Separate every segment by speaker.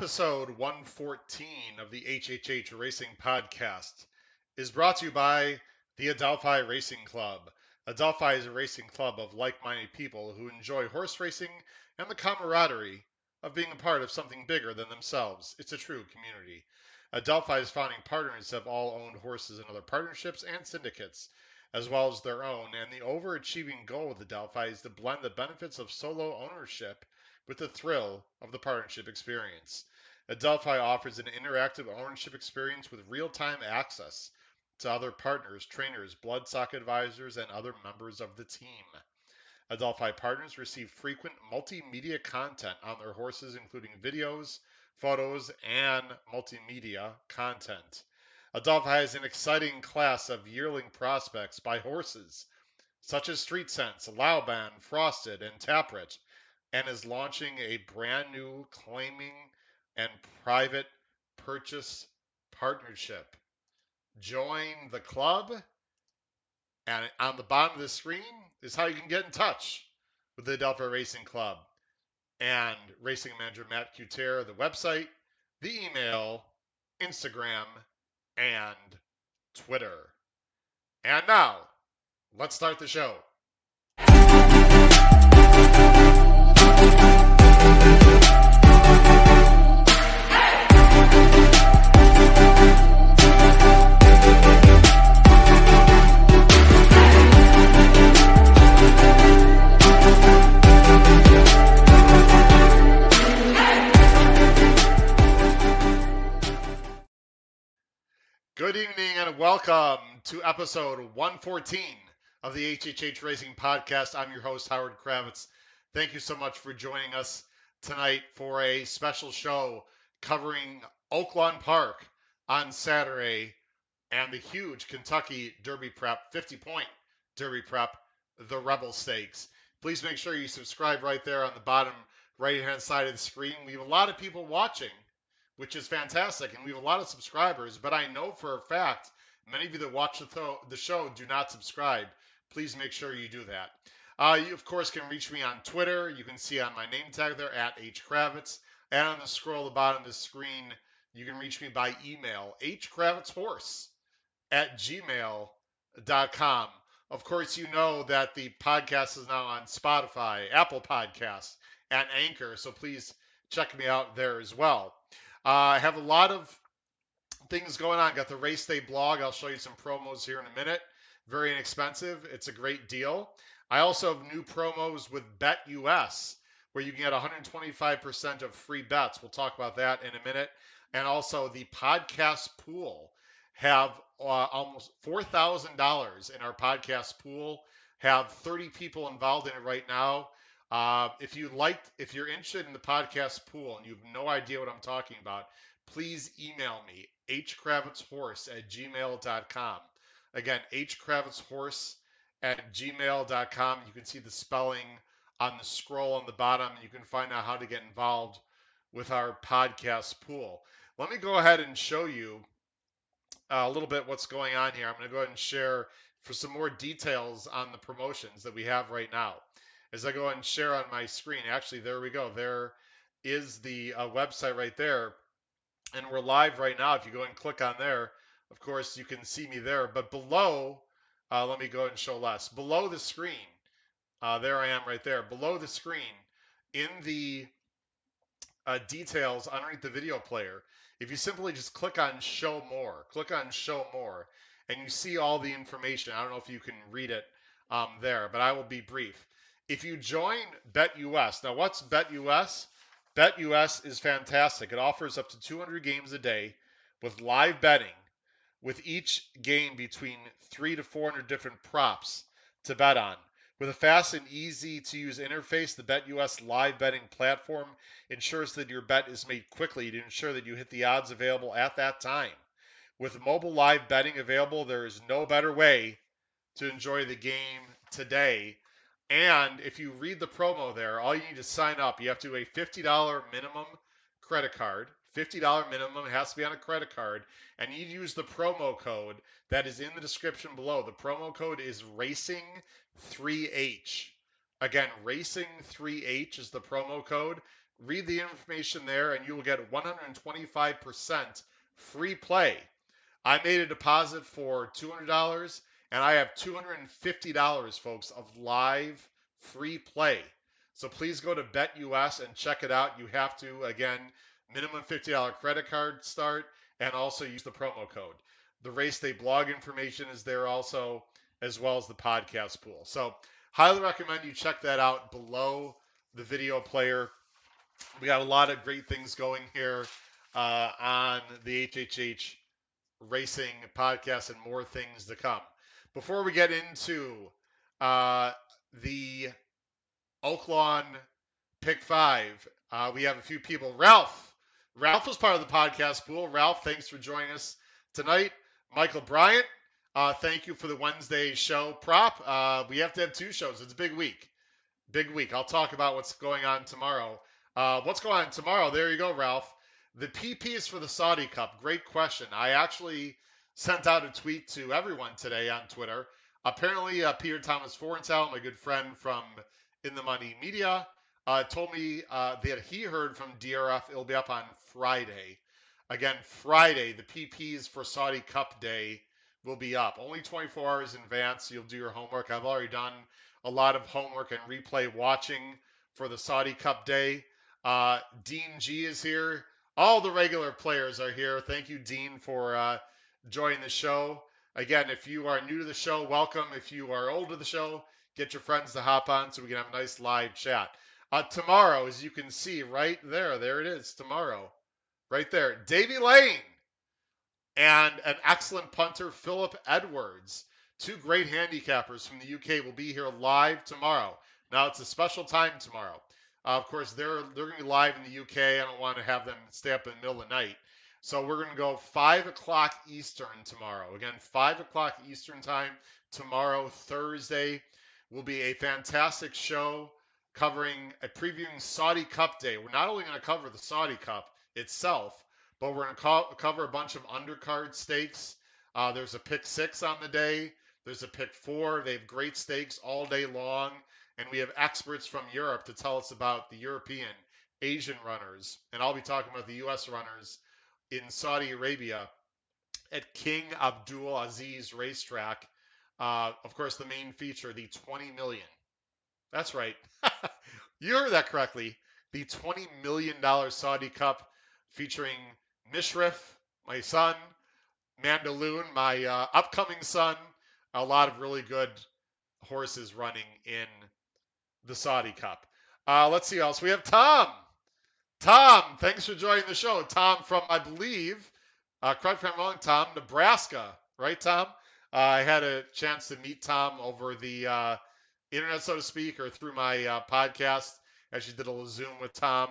Speaker 1: Episode 114 of the HHH Racing Podcast is brought to you by the Adelphi Racing Club. Adelphi is a racing club of like minded people who enjoy horse racing and the camaraderie of being a part of something bigger than themselves. It's a true community. Adelphi's founding partners have all owned horses in other partnerships and syndicates, as well as their own, and the overachieving goal of Adelphi is to blend the benefits of solo ownership with the thrill of the partnership experience. Adelphi offers an interactive ownership experience with real time access to other partners, trainers, bloodstock advisors, and other members of the team. Adelphi partners receive frequent multimedia content on their horses, including videos, photos, and multimedia content. Adelphi has an exciting class of yearling prospects by horses, such as Street Sense, Laoban, Frosted, and Tapit, and is launching a brand new claiming and private purchase partnership. Join the club, and on the bottom of the screen is how you can get in touch with the Adelphi Racing Club and Racing Manager Matt Cutera, the website, the email, Instagram, and Twitter. And now, let's start the show. Good evening and welcome to episode 114 of the HHH Racing Podcast. I'm your host, Howard Kravets. Thank you so much for joining us tonight for a special show covering Oaklawn Park on Saturday and the huge Kentucky Derby Prep 50 point Derby Prep, the Rebel Stakes. Please make sure you subscribe right there on the bottom right hand side of the screen. We have a lot of people watching which is fantastic. And we have a lot of subscribers, but I know for a fact many of you that watch the, th- the show do not subscribe. Please make sure you do that. Uh, you, of course, can reach me on Twitter. You can see on my name tag there at H Kravets. And on the scroll at the bottom of the screen, you can reach me by email, hkravetshorse at gmail.com. Of course, you know that the podcast is now on Spotify, Apple Podcasts, and Anchor, so please check me out there as well. Uh, I have a lot of things going on. Got the race day blog. I'll show you some promos here in a minute. Very inexpensive. It's a great deal. I also have new promos with BetUS where you can get 125% of free bets. We'll talk about that in a minute. And also the podcast pool have uh, almost $4,000 in our podcast pool. Have 30 people involved in it right now. Uh, if you liked, if you're interested in the podcast pool and you have no idea what I'm talking about, please email me hkravetshorse at gmail.com. Again, hkravetshorse at gmail.com. You can see the spelling on the scroll on the bottom. You can find out how to get involved with our podcast pool. Let me go ahead and show you a little bit what's going on here. I'm going to go ahead and share for some more details on the promotions that we have right now as I go and share on my screen. Actually, there we go. There is the uh, website right there. And we're live right now. If you go and click on there, of course, you can see me there. But below, uh, let me go and show less. Below the screen, uh, there I am right there. Below the screen, in the uh, details underneath the video player, if you simply just click on Show More, click on Show More, and you see all the information. I don't know if you can read it um, there, but I will be brief if you join BetUS, now what's BetUS? BetUS is fantastic. It offers up to 200 games a day with live betting, with each game between three to 400 different props to bet on. With a fast and easy to use interface, the BetUS live betting platform ensures that your bet is made quickly to ensure that you hit the odds available at that time. With mobile live betting available, there is no better way to enjoy the game today and if you read the promo there, all you need to sign up. You have to do a $50 minimum credit card. $50 minimum it has to be on a credit card. And you use the promo code that is in the description below. The promo code is Racing3H. Again, Racing3H is the promo code. read the information there, and you will get 125% free play. I made a deposit for $200, and I have $250, folks, of live free play. So please go to BetUS and check it out. You have to, again, minimum $50 credit card start, and also use the promo code. The Race Day blog information is there also, as well as the podcast pool. So highly recommend you check that out below the video player. We got a lot of great things going here uh, on the HHH Racing podcast and more things to come. Before we get into uh, the Oaklawn Pick Five, uh, we have a few people. Ralph, Ralph was part of the podcast pool. Ralph, thanks for joining us tonight. Michael Bryant, uh, thank you for the Wednesday show prop. Uh, we have to have two shows. It's a big week. Big week. I'll talk about what's going on tomorrow. Uh, what's going on tomorrow? There you go, Ralph. The PPs for the Saudi Cup. Great question. I actually sent out a tweet to everyone today on Twitter. Apparently, uh, Peter Thomas Fornatale, my good friend from In the Money Media, uh, told me uh, that he heard from DRF. It'll be up on Friday. Again, Friday, the PPs for Saudi Cup Day will be up. Only 24 hours in advance. You'll do your homework. I've already done a lot of homework and replay watching for the Saudi Cup Day. Uh, Dean G is here. All the regular players are here. Thank you, Dean, for uh, joining the show. Again, if you are new to the show, welcome. If you are old to the show, get your friends to hop on so we can have a nice live chat. Uh, tomorrow, as you can see right there, there it is tomorrow right there. Davy Lane and an excellent punter, Philip Edwards. Two great handicappers from the UK will be here live tomorrow. Now it's a special time tomorrow. Uh, of course, they're they're going to be live in the UK. I don't want to have them stay up in the middle of the night. So we're going to go five o'clock Eastern tomorrow. Again, five o'clock Eastern time tomorrow, Thursday, will be a fantastic show covering a previewing Saudi Cup Day. We're not only going to cover the Saudi Cup, itself, but we're going to co- cover a bunch of undercard stakes. Uh, there's a pick six on the day. There's a pick four. They have great stakes all day long. And we have experts from Europe to tell us about the European, Asian runners. And I'll be talking about the U.S. runners in Saudi Arabia at King Abdul Aziz Racetrack. Uh, of course, the main feature, the 20 million. That's right. you heard that correctly. The $20 million Saudi Cup featuring Mishrif, my son, Mandaloun, my uh, upcoming son. A lot of really good horses running in the Saudi Cup. Uh, let's see else. We have Tom. Tom, thanks for joining the show. Tom from, I believe, uh, correct me if I'm wrong, Tom, Nebraska, right, Tom? Uh, I had a chance to meet Tom over the uh, internet, so to speak, or through my uh, podcast. Actually, did a little Zoom with Tom.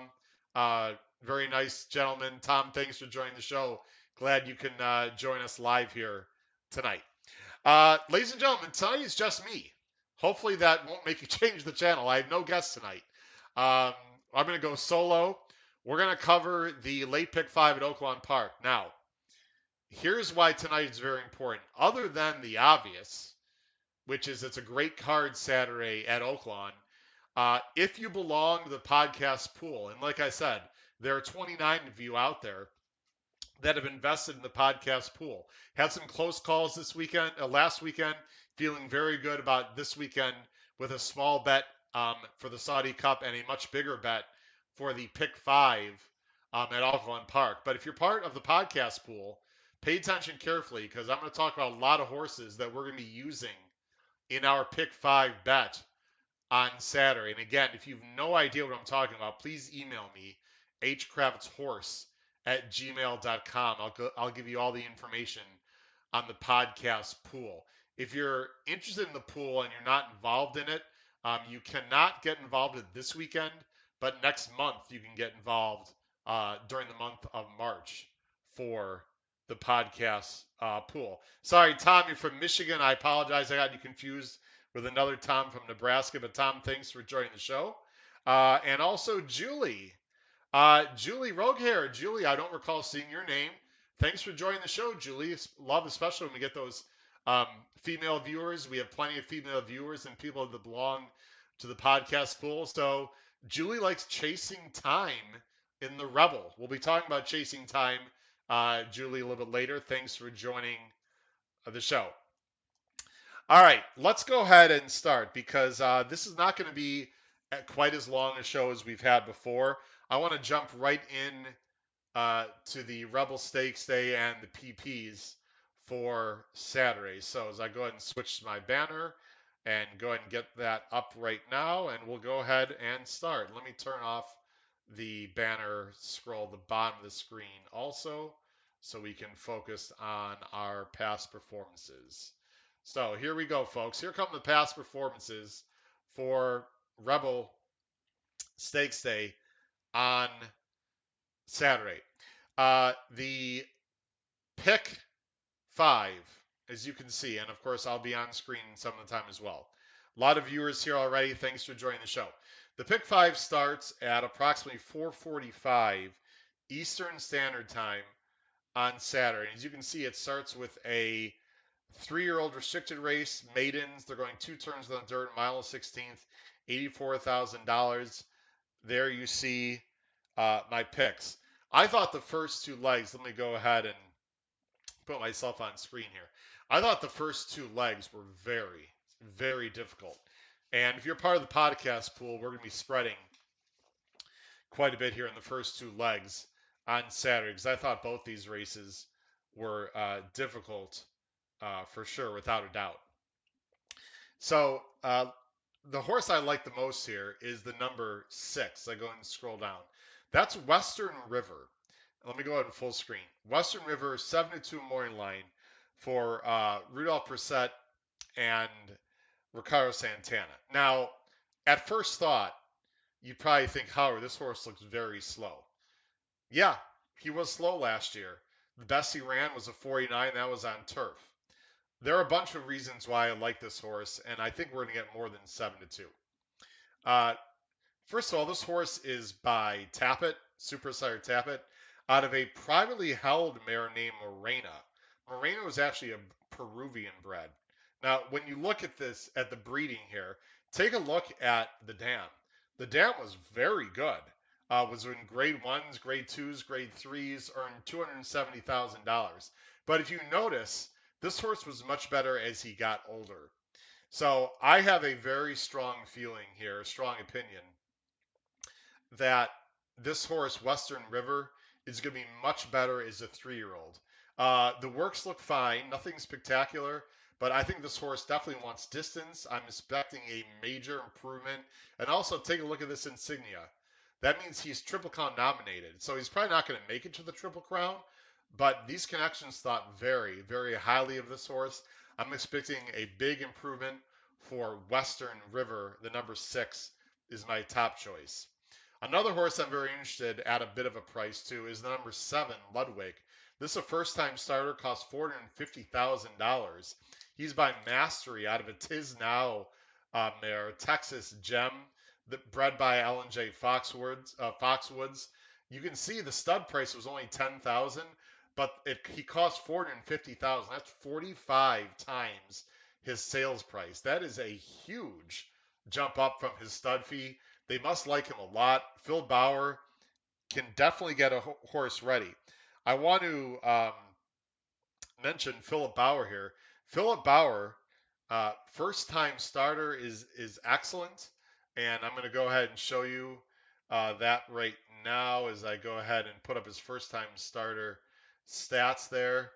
Speaker 1: Uh, very nice gentleman. Tom, thanks for joining the show. Glad you can uh, join us live here tonight. Uh, ladies and gentlemen, tonight is just me. Hopefully that won't make you change the channel. I have no guests tonight. Um, I'm going to go solo. We're going to cover the late pick five at Oaklawn Park. Now, here's why tonight is very important. Other than the obvious, which is it's a great card Saturday at Oaklawn. Uh, if you belong to the podcast pool, and like I said, there are 29 of you out there that have invested in the podcast pool. Had some close calls this weekend, uh, last weekend, feeling very good about this weekend with a small bet um, for the Saudi Cup and a much bigger bet for the pick five um, at Oaklawn Park. But if you're part of the podcast pool, pay attention carefully because I'm going to talk about a lot of horses that we're going to be using in our pick five bet on Saturday. And again, if you have no idea what I'm talking about, please email me hkravetshorse at gmail.com. I'll, go, I'll give you all the information on the podcast pool. If you're interested in the pool and you're not involved in it, um, you cannot get involved in this weekend, but next month you can get involved uh, during the month of March for the podcast uh, pool. Sorry, Tom, you're from Michigan. I apologize. I got you confused with another Tom from Nebraska. But Tom, thanks for joining the show. Uh, and also Julie. Uh, Julie Rogehair. Julie, I don't recall seeing your name. Thanks for joining the show, Julie. Love, especially when we get those um, female viewers. We have plenty of female viewers and people that belong to the podcast pool. So, Julie likes chasing time in the Rebel. We'll be talking about chasing time, uh, Julie, a little bit later. Thanks for joining the show. All right, let's go ahead and start because uh, this is not going to be quite as long a show as we've had before. I want to jump right in uh, to the Rebel Stakes Day and the PPs for Saturday. So as I go ahead and switch my banner and go ahead and get that up right now, and we'll go ahead and start. Let me turn off the banner scroll the bottom of the screen also so we can focus on our past performances. So here we go, folks. Here come the past performances for Rebel Stakes Day on Saturday. Uh, the pick five, as you can see, and of course I'll be on screen some of the time as well. A lot of viewers here already. Thanks for joining the show. The pick five starts at approximately 4:45 Eastern Standard Time on Saturday. As you can see, it starts with a three-year-old restricted race, maidens. They're going two turns on the dirt, mile 16th, $84,000. There you see uh, my picks. I thought the first two legs, let me go ahead and put myself on screen here. I thought the first two legs were very, very difficult. And if you're part of the podcast pool, we're going to be spreading quite a bit here in the first two legs on Saturday because I thought both these races were uh, difficult uh, for sure, without a doubt. So uh, the horse I like the most here is the number six. I go and scroll down. That's Western River. Let me go ahead and full screen. Western River, 7 to 2 morning line for uh, Rudolphe Brisset and Ricardo Santana. Now, at first thought, you'd probably think, Howard, this horse looks very slow. Yeah, he was slow last year. The best he ran was a 49, that was on turf. There are a bunch of reasons why I like this horse, and I think we're going to get more than 7 to 2. Uh, first of all, this horse is by Tapit, Super Sire Tapit out of a privately held mare named Morena. Morena was actually a Peruvian bred. Now, when you look at this, at the breeding here, take a look at the dam. The dam was very good. Uh, was in grade ones, grade twos, grade threes, earned two hundred seventy thousand dollars. But if you notice, this horse was much better as he got older. So I have a very strong feeling here, a strong opinion that this horse, Western River, is going to be much better as a three-year-old. Uh, the works look fine, nothing spectacular, but I think this horse definitely wants distance. I'm expecting a major improvement. And also take a look at this insignia. That means he's Triple Crown nominated. So he's probably not going to make it to the Triple Crown, but these connections thought very, very highly of this horse. I'm expecting a big improvement for Western River. The number six is my top choice. Another horse I'm very interested at a bit of a price too is the number seven, Ludwig. This is a first time starter, costs $450,000. He's by Mastery out of a Tiznow uh, mare, Texas Gem, that bred by Alan J. Foxwoods. Uh, Foxwoods. You can see the stud price was only 10000 but it, he cost 450000 That's 45 times his sales price. That is a huge jump up from his stud fee. They must like him a lot. Phil Bauer can definitely get a horse ready. I want to um, mention Philip Bauer here. Philip Bauer, uh, first time starter, is is excellent, and I'm going to go ahead and show you uh, that right now as I go ahead and put up his first time starter stats there.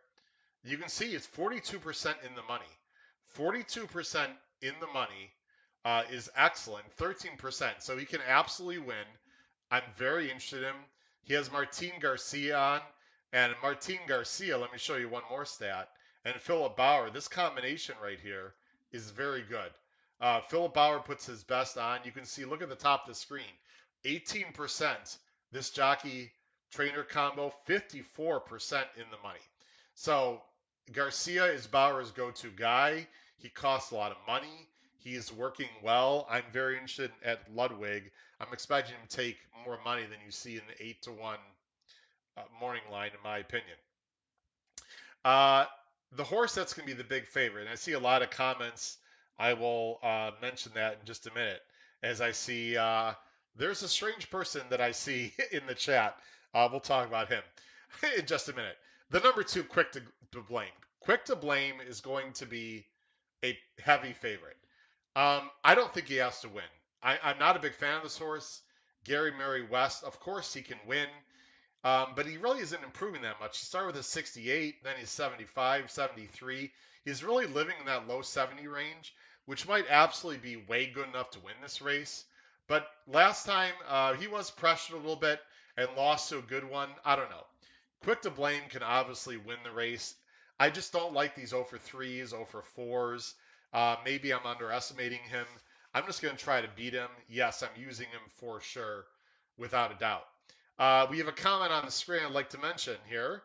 Speaker 1: You can see it's 42% in the money. 42% in the money uh, is excellent, 13%. So he can absolutely win. I'm very interested in him. He has Martin Garcia on, and Martin Garcia, let me show you one more stat, and Philip Bauer. This combination right here is very good. Uh, Philip Bauer puts his best on. You can see, look at the top of the screen, 18%. This jockey trainer combo, 54% in the money. So Garcia is Bauer's go to guy. He costs a lot of money. He is working well. I'm very interested at Ludwig. I'm expecting him to take more money than you see in the eight to one uh, morning line, in my opinion. Uh, the horse that's going to be the big favorite, and I see a lot of comments. I will uh, mention that in just a minute. As I see uh, there's a strange person that I see in the chat. Uh, we'll talk about him in just a minute. The number two, quick to, to blame. Quick to blame is going to be a heavy favorite. Um, I don't think he has to win. I, I'm not a big fan of this horse. Gary Murray West, of course, he can win. Um, but he really isn't improving that much. He started with a 68, then he's 75, 73. He's really living in that low 70 range, which might absolutely be way good enough to win this race. But last time uh, he was pressured a little bit and lost to a good one. I don't know. Quick to blame can obviously win the race. I just don't like these 0 for 3s, 0 for 4s. Uh, maybe I'm underestimating him. I'm just going to try to beat him. Yes, I'm using him for sure, without a doubt. Uh, we have a comment on the screen I'd like to mention here.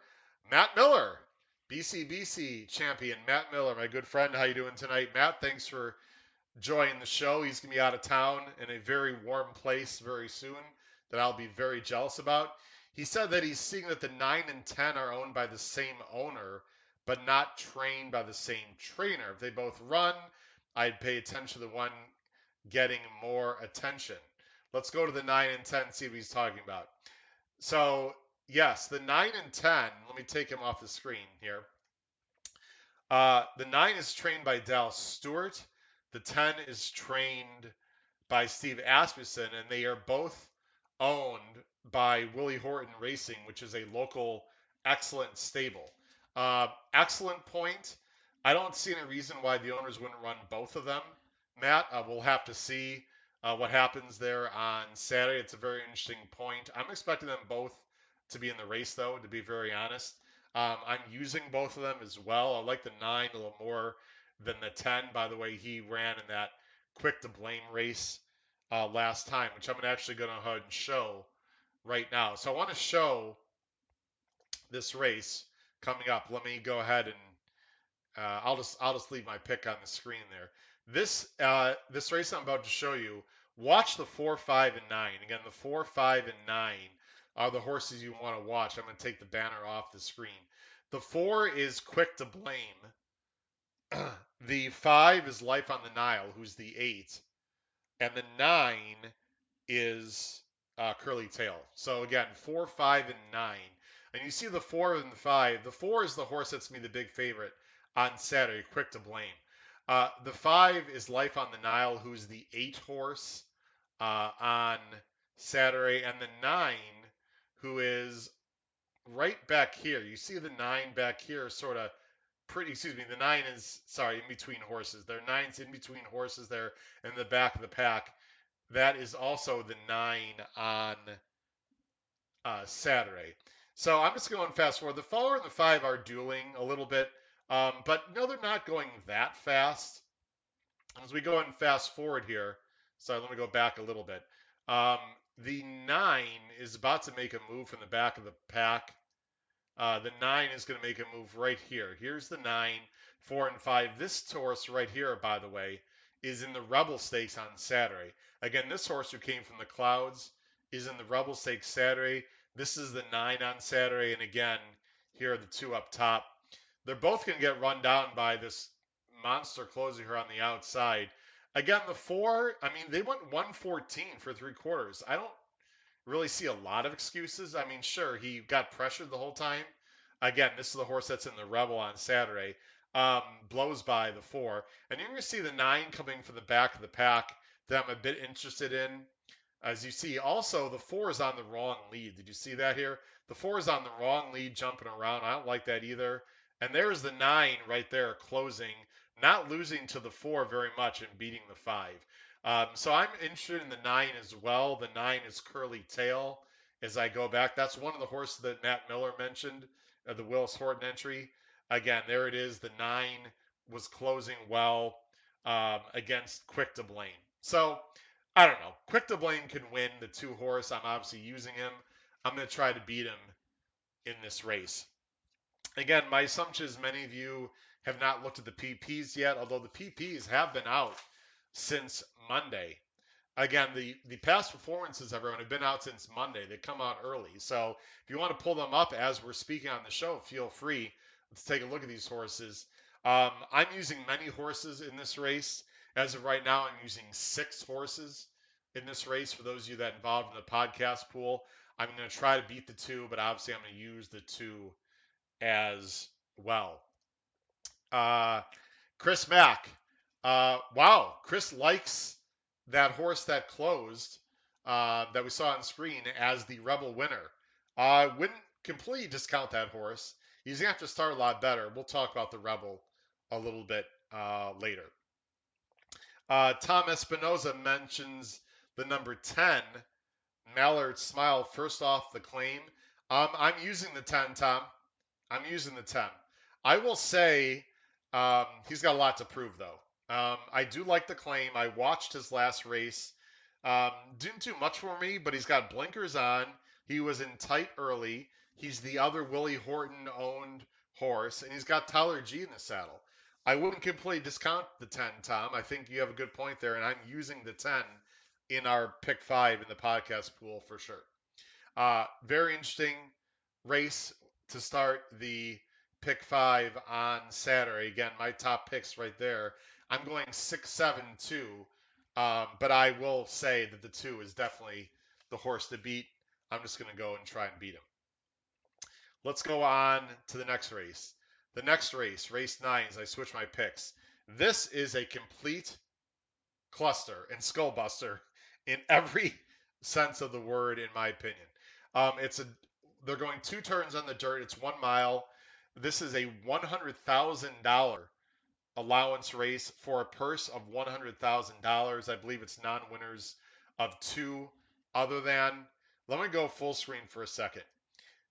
Speaker 1: Matt Miller, BCBC champion. Matt Miller, my good friend. How you doing tonight, Matt? Thanks for joining the show. He's gonna be out of town in a very warm place very soon that I'll be very jealous about. He said that he's seeing that the nine and ten are owned by the same owner, but not trained by the same trainer. If they both run, I'd pay attention to the one getting more attention. Let's go to the 9 and 10, see what he's talking about. So, yes, the 9 and 10, let me take him off the screen here. Uh, the 9 is trained by Dal Stewart. The 10 is trained by Steve Asmussen, and they are both owned by Willis Horton Racing, which is a local excellent stable. Uh, excellent point. I don't see any reason why the owners wouldn't run both of them. Matt, uh, we'll have to see uh, what happens there on Saturday. It's a very interesting point. I'm expecting them both to be in the race, though, to be very honest. Um, I'm using both of them as well. I like the nine a little more than the 10. By the way, he ran in that quick to blame race uh, last time, which I'm actually going to go ahead and show right now. So I want to show this race coming up. Let me go ahead and uh, I'll just I'll just leave my pick on the screen there. This uh, this race I'm about to show you, watch the four, five, and nine. Again, the four, five, and nine are the horses you want to watch. I'm going to take the banner off the screen. The four is Quick to Blame. the five is Life on the Nile, who's the eight, and the nine is uh, Curly Tail. So again, four, five, and nine. And you see the four and the five. The four is the horse that's me the big favorite on Saturday, Quick to Blame. Uh, the five is Life on the Nile, who's the eight horse uh, on Saturday, and the nine, who is right back here. You see the nine back here, sort of pretty. Excuse me, the nine is sorry in between horses. There are nines in between horses there in the back of the pack. That is also the nine on uh, Saturday. So I'm just going fast forward. The four and the five are dueling a little bit. Um, but no, they're not going that fast. As we go and fast forward here, sorry, let me go back a little bit. Um, the nine is about to make a move from the back of the pack. Uh, the nine is going to make a move right here. Here's the nine, four, and five. This horse right here, by the way, is in the Rebel Stakes on Saturday. Again, this horse who came from the clouds is in the Rebel Stakes Saturday. This is the nine on Saturday, and again, here are the two up top they're both going to get run down by this monster closer here on the outside. Again, the four, I mean, they went 114 for three quarters. I don't really see a lot of excuses. I mean, sure, he got pressured the whole time. Again, this is the horse that's in the Rebel on Saturday. Um, blows by the four. And you're going to see the nine coming from the back of the pack that I'm a bit interested in. As you see, also the four is on the wrong lead. Did you see that here? The four is on the wrong lead, jumping around. I don't like that either. And there's the nine right there closing, not losing to the four very much and beating the five. Um, so I'm interested in the nine as well. The nine is Curly Tail as I go back. That's one of the horses that Matt Miller mentioned, uh, the Willis Horton entry. Again, there it is. The nine was closing well um, against Quick to Blame. So I don't know. Quick to Blame can win the two horse. I'm obviously using him. I'm going to try to beat him in this race. Again, my assumption is many of you have not looked at the PPs yet, although the PPs have been out since Monday. Again, the, the past performances, everyone, have been out since Monday. They come out early. So if you want to pull them up as we're speaking on the show, feel free. Let's take a look at these horses. Um, I'm using many horses in this race. As of right now, I'm using six horses in this race for those of you that involved in the podcast pool. I'm going to try to beat the two, but obviously I'm going to use the two as well. Uh, Chris Mack. Uh, wow, Chris likes that horse that closed uh, that we saw on screen as the Rebel winner. I uh, wouldn't completely discount that horse. He's gonna have to start a lot better. We'll talk about the Rebel a little bit uh, later. Uh, Tom Espinoza mentions the number 10, Mallard Smile. First off, the claim. Um, I'm using the 10, Tom. I'm using the 10. I will say um, he's got a lot to prove, though. Um, I do like the claim. I watched his last race. Um, didn't do much for me, but he's got blinkers on. He was in tight early. He's the other Willis Horton owned horse, and he's got Tyler G in the saddle. I wouldn't completely discount the 10, Tom. I think you have a good point there, and I'm using the 10 in our pick five in the podcast pool for sure. Uh, very interesting race to start the pick five on Saturday. Again, my top picks right there. I'm going six, seven, two, um, but I will say that the two is definitely the horse to beat. I'm just going to go and try and beat him. Let's go on to the next race. The next race, race nine, as I switch my picks. This is a complete cluster and skullbuster in every sense of the word, in my opinion. Um, it's a they're going two turns on the dirt. It's one mile. This is a one hundred thousand dollar allowance race for a purse of one hundred thousand dollars. I believe it's non-winners of two. Other than, let me go full screen for a second.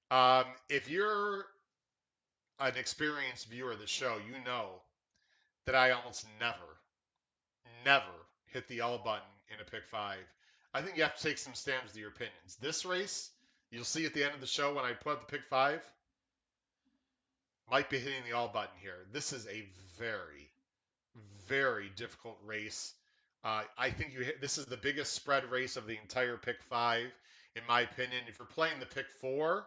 Speaker 1: Um, if you're an experienced viewer of the show, you know that I almost never, never hit the L button in a pick five. I think you have to take some stamps to your opinions. This race, you'll see at the end of the show when I put up the pick five, might be hitting the all button here. This is a very, very difficult race. Uh, I think you hit, this is the biggest spread race of the entire pick five, in my opinion. If you're playing the pick four,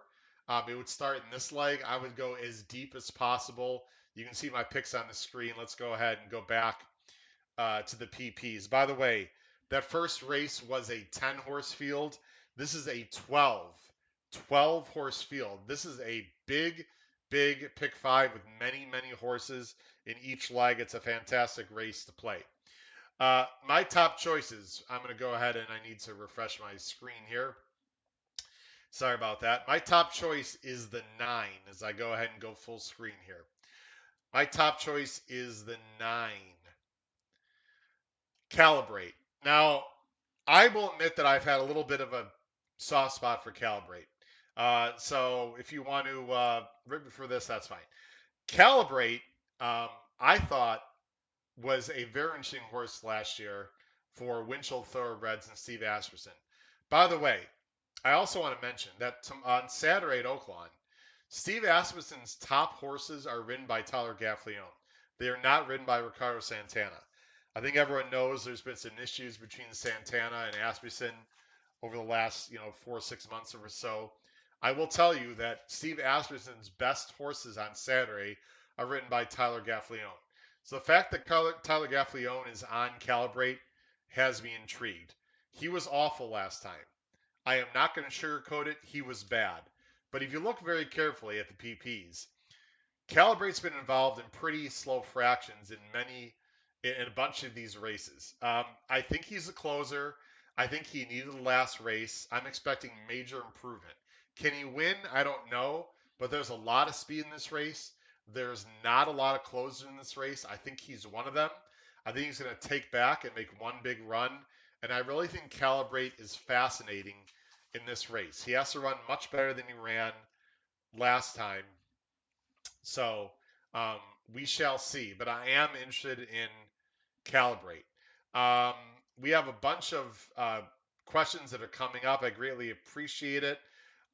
Speaker 1: um, it would start in this leg. I would go as deep as possible. You can see my picks on the screen. Let's go ahead and go back uh, to the PPs. By the way, that first race was a 10 horse field. This is a 12, 12 horse field. This is a big, big pick five with many, many horses in each leg. It's a fantastic race to play. Uh, my top choices, I'm going to go ahead and I need to refresh my screen here. Sorry about that. My top choice is the nine as I go ahead and go full screen here. My top choice is the nine. Calibrate. Now, I will admit that I've had a little bit of a soft spot for Calibrate. Uh, so if you want to uh, rip it for this, that's fine. Calibrate, um, I thought, was a very interesting horse last year for Winchell Thoroughbreds and Steve Asmussen. By the way, I also want to mention that on Saturday at Oaklawn, Steve Asmussen's top horses are ridden by Tyler Gaffalione. They are not ridden by Ricardo Santana. I think everyone knows there's been some issues between Santana and Asmussen over the last, you know, four or six months or so. I will tell you that Steve Asmussen's best horses on Saturday are written by Tyler Gaffalione. So the fact that Tyler Gaffalione is on Calibrate has me intrigued. He was awful last time. I am not going to sugarcoat it. He was bad. But if you look very carefully at the PPs, Calibrate's been involved in pretty slow fractions in many, in a bunch of these races. Um, I think he's a closer. I think he needed the last race. I'm expecting major improvement. Can he win? I don't know. But there's a lot of speed in this race. There's not a lot of closers in this race. I think he's one of them. I think he's going to take back and make one big run and I really think Calibrate is fascinating in this race. He has to run much better than he ran last time. So um, we shall see. But I am interested in Calibrate. Um, we have a bunch of uh, questions that are coming up. I greatly appreciate it.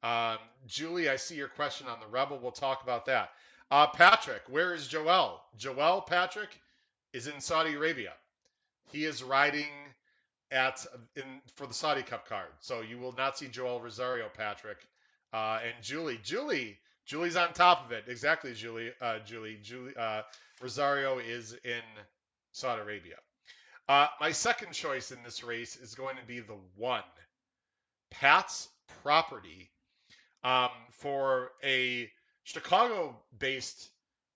Speaker 1: Um, Julie, I see your question on the Rebel. We'll talk about that. Uh, Patrick, where is Joel? Joel Patrick is in Saudi Arabia. He is riding at in for the Saudi Cup card. So you will not see Joel Rosario, Patrick, uh, and Julie. Julie, Julie's on top of it. Exactly, Julie. Uh, Julie. Julie. Uh, Rosario is in Saudi Arabia. Uh, my second choice in this race is going to be the one, Pat's Property, um, for a Chicago-based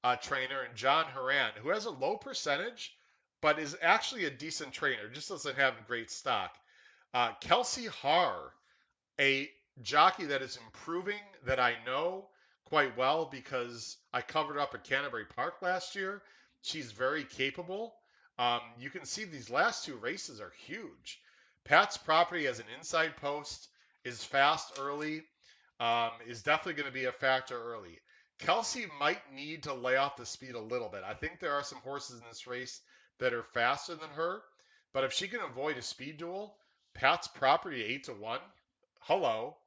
Speaker 1: uh, trainer, John Horan, who has a low percentage, but is actually a decent trainer. Just doesn't have great stock. Uh, Kelsi Harr, a jockey that is improving that I know quite well because I covered up at Canterbury Park last year. She's very capable. Um, you can see these last two races are huge. Pat's property as an inside post is fast early, um, is definitely going to be a factor early. Kelsey might need to lay off the speed a little bit. I think there are some horses in this race that are faster than her, but if she can avoid a speed duel, Pat's property eight to one. Hello,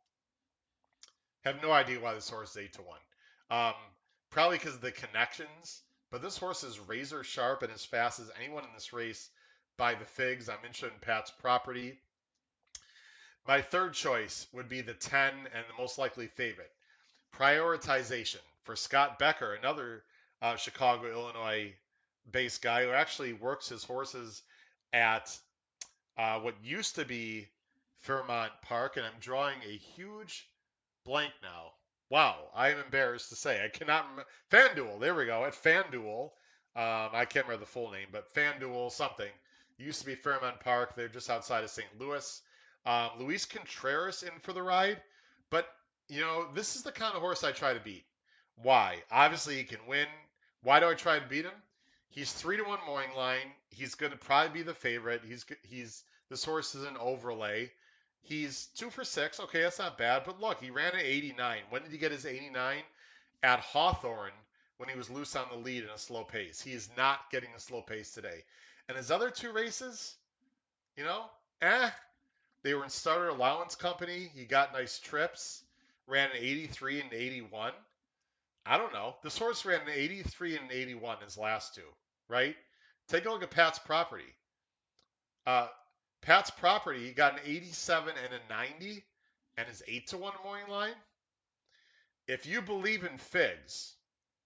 Speaker 1: have no idea why this horse is eight to one. Um, probably because of the connections. But this horse is razor sharp and as fast as anyone in this race by the figs. I'm interested in Pat's property. My third choice would be the 10 and the most likely favorite. Prioritization for Scott Becker, another uh, Chicago, Illinois based guy who actually works his horses at uh, what used to be Fairmount Park. And I'm drawing a huge blank now. Wow, I am embarrassed to say I cannot remember. FanDuel, there we go. At FanDuel, um, I can't remember the full name, but FanDuel something It used to be Fairmount Park. They're just outside of St. Louis. Um, Luis Contreras in for the ride, but you know this is the kind of horse I try to beat. Why? Obviously he can win. Why do I try to beat him? He's three to one morning line. He's going to probably be the favorite. He's he's this horse is an overlay. He's two for six. Okay, that's not bad. But look, he ran at 89. When did he get his 89? At Hawthorne when he was loose on the lead in a slow pace. He is not getting a slow pace today. And his other two races, you know, eh. They were in starter allowance company. He got nice trips. Ran an 83 and 81. I don't know. This horse ran an 83 and 81 his last two, right? Take a look at Pat's property. Uh, Pat's property he got an 87 and a 90 and is 8 to 1 morning line. If you believe in figs,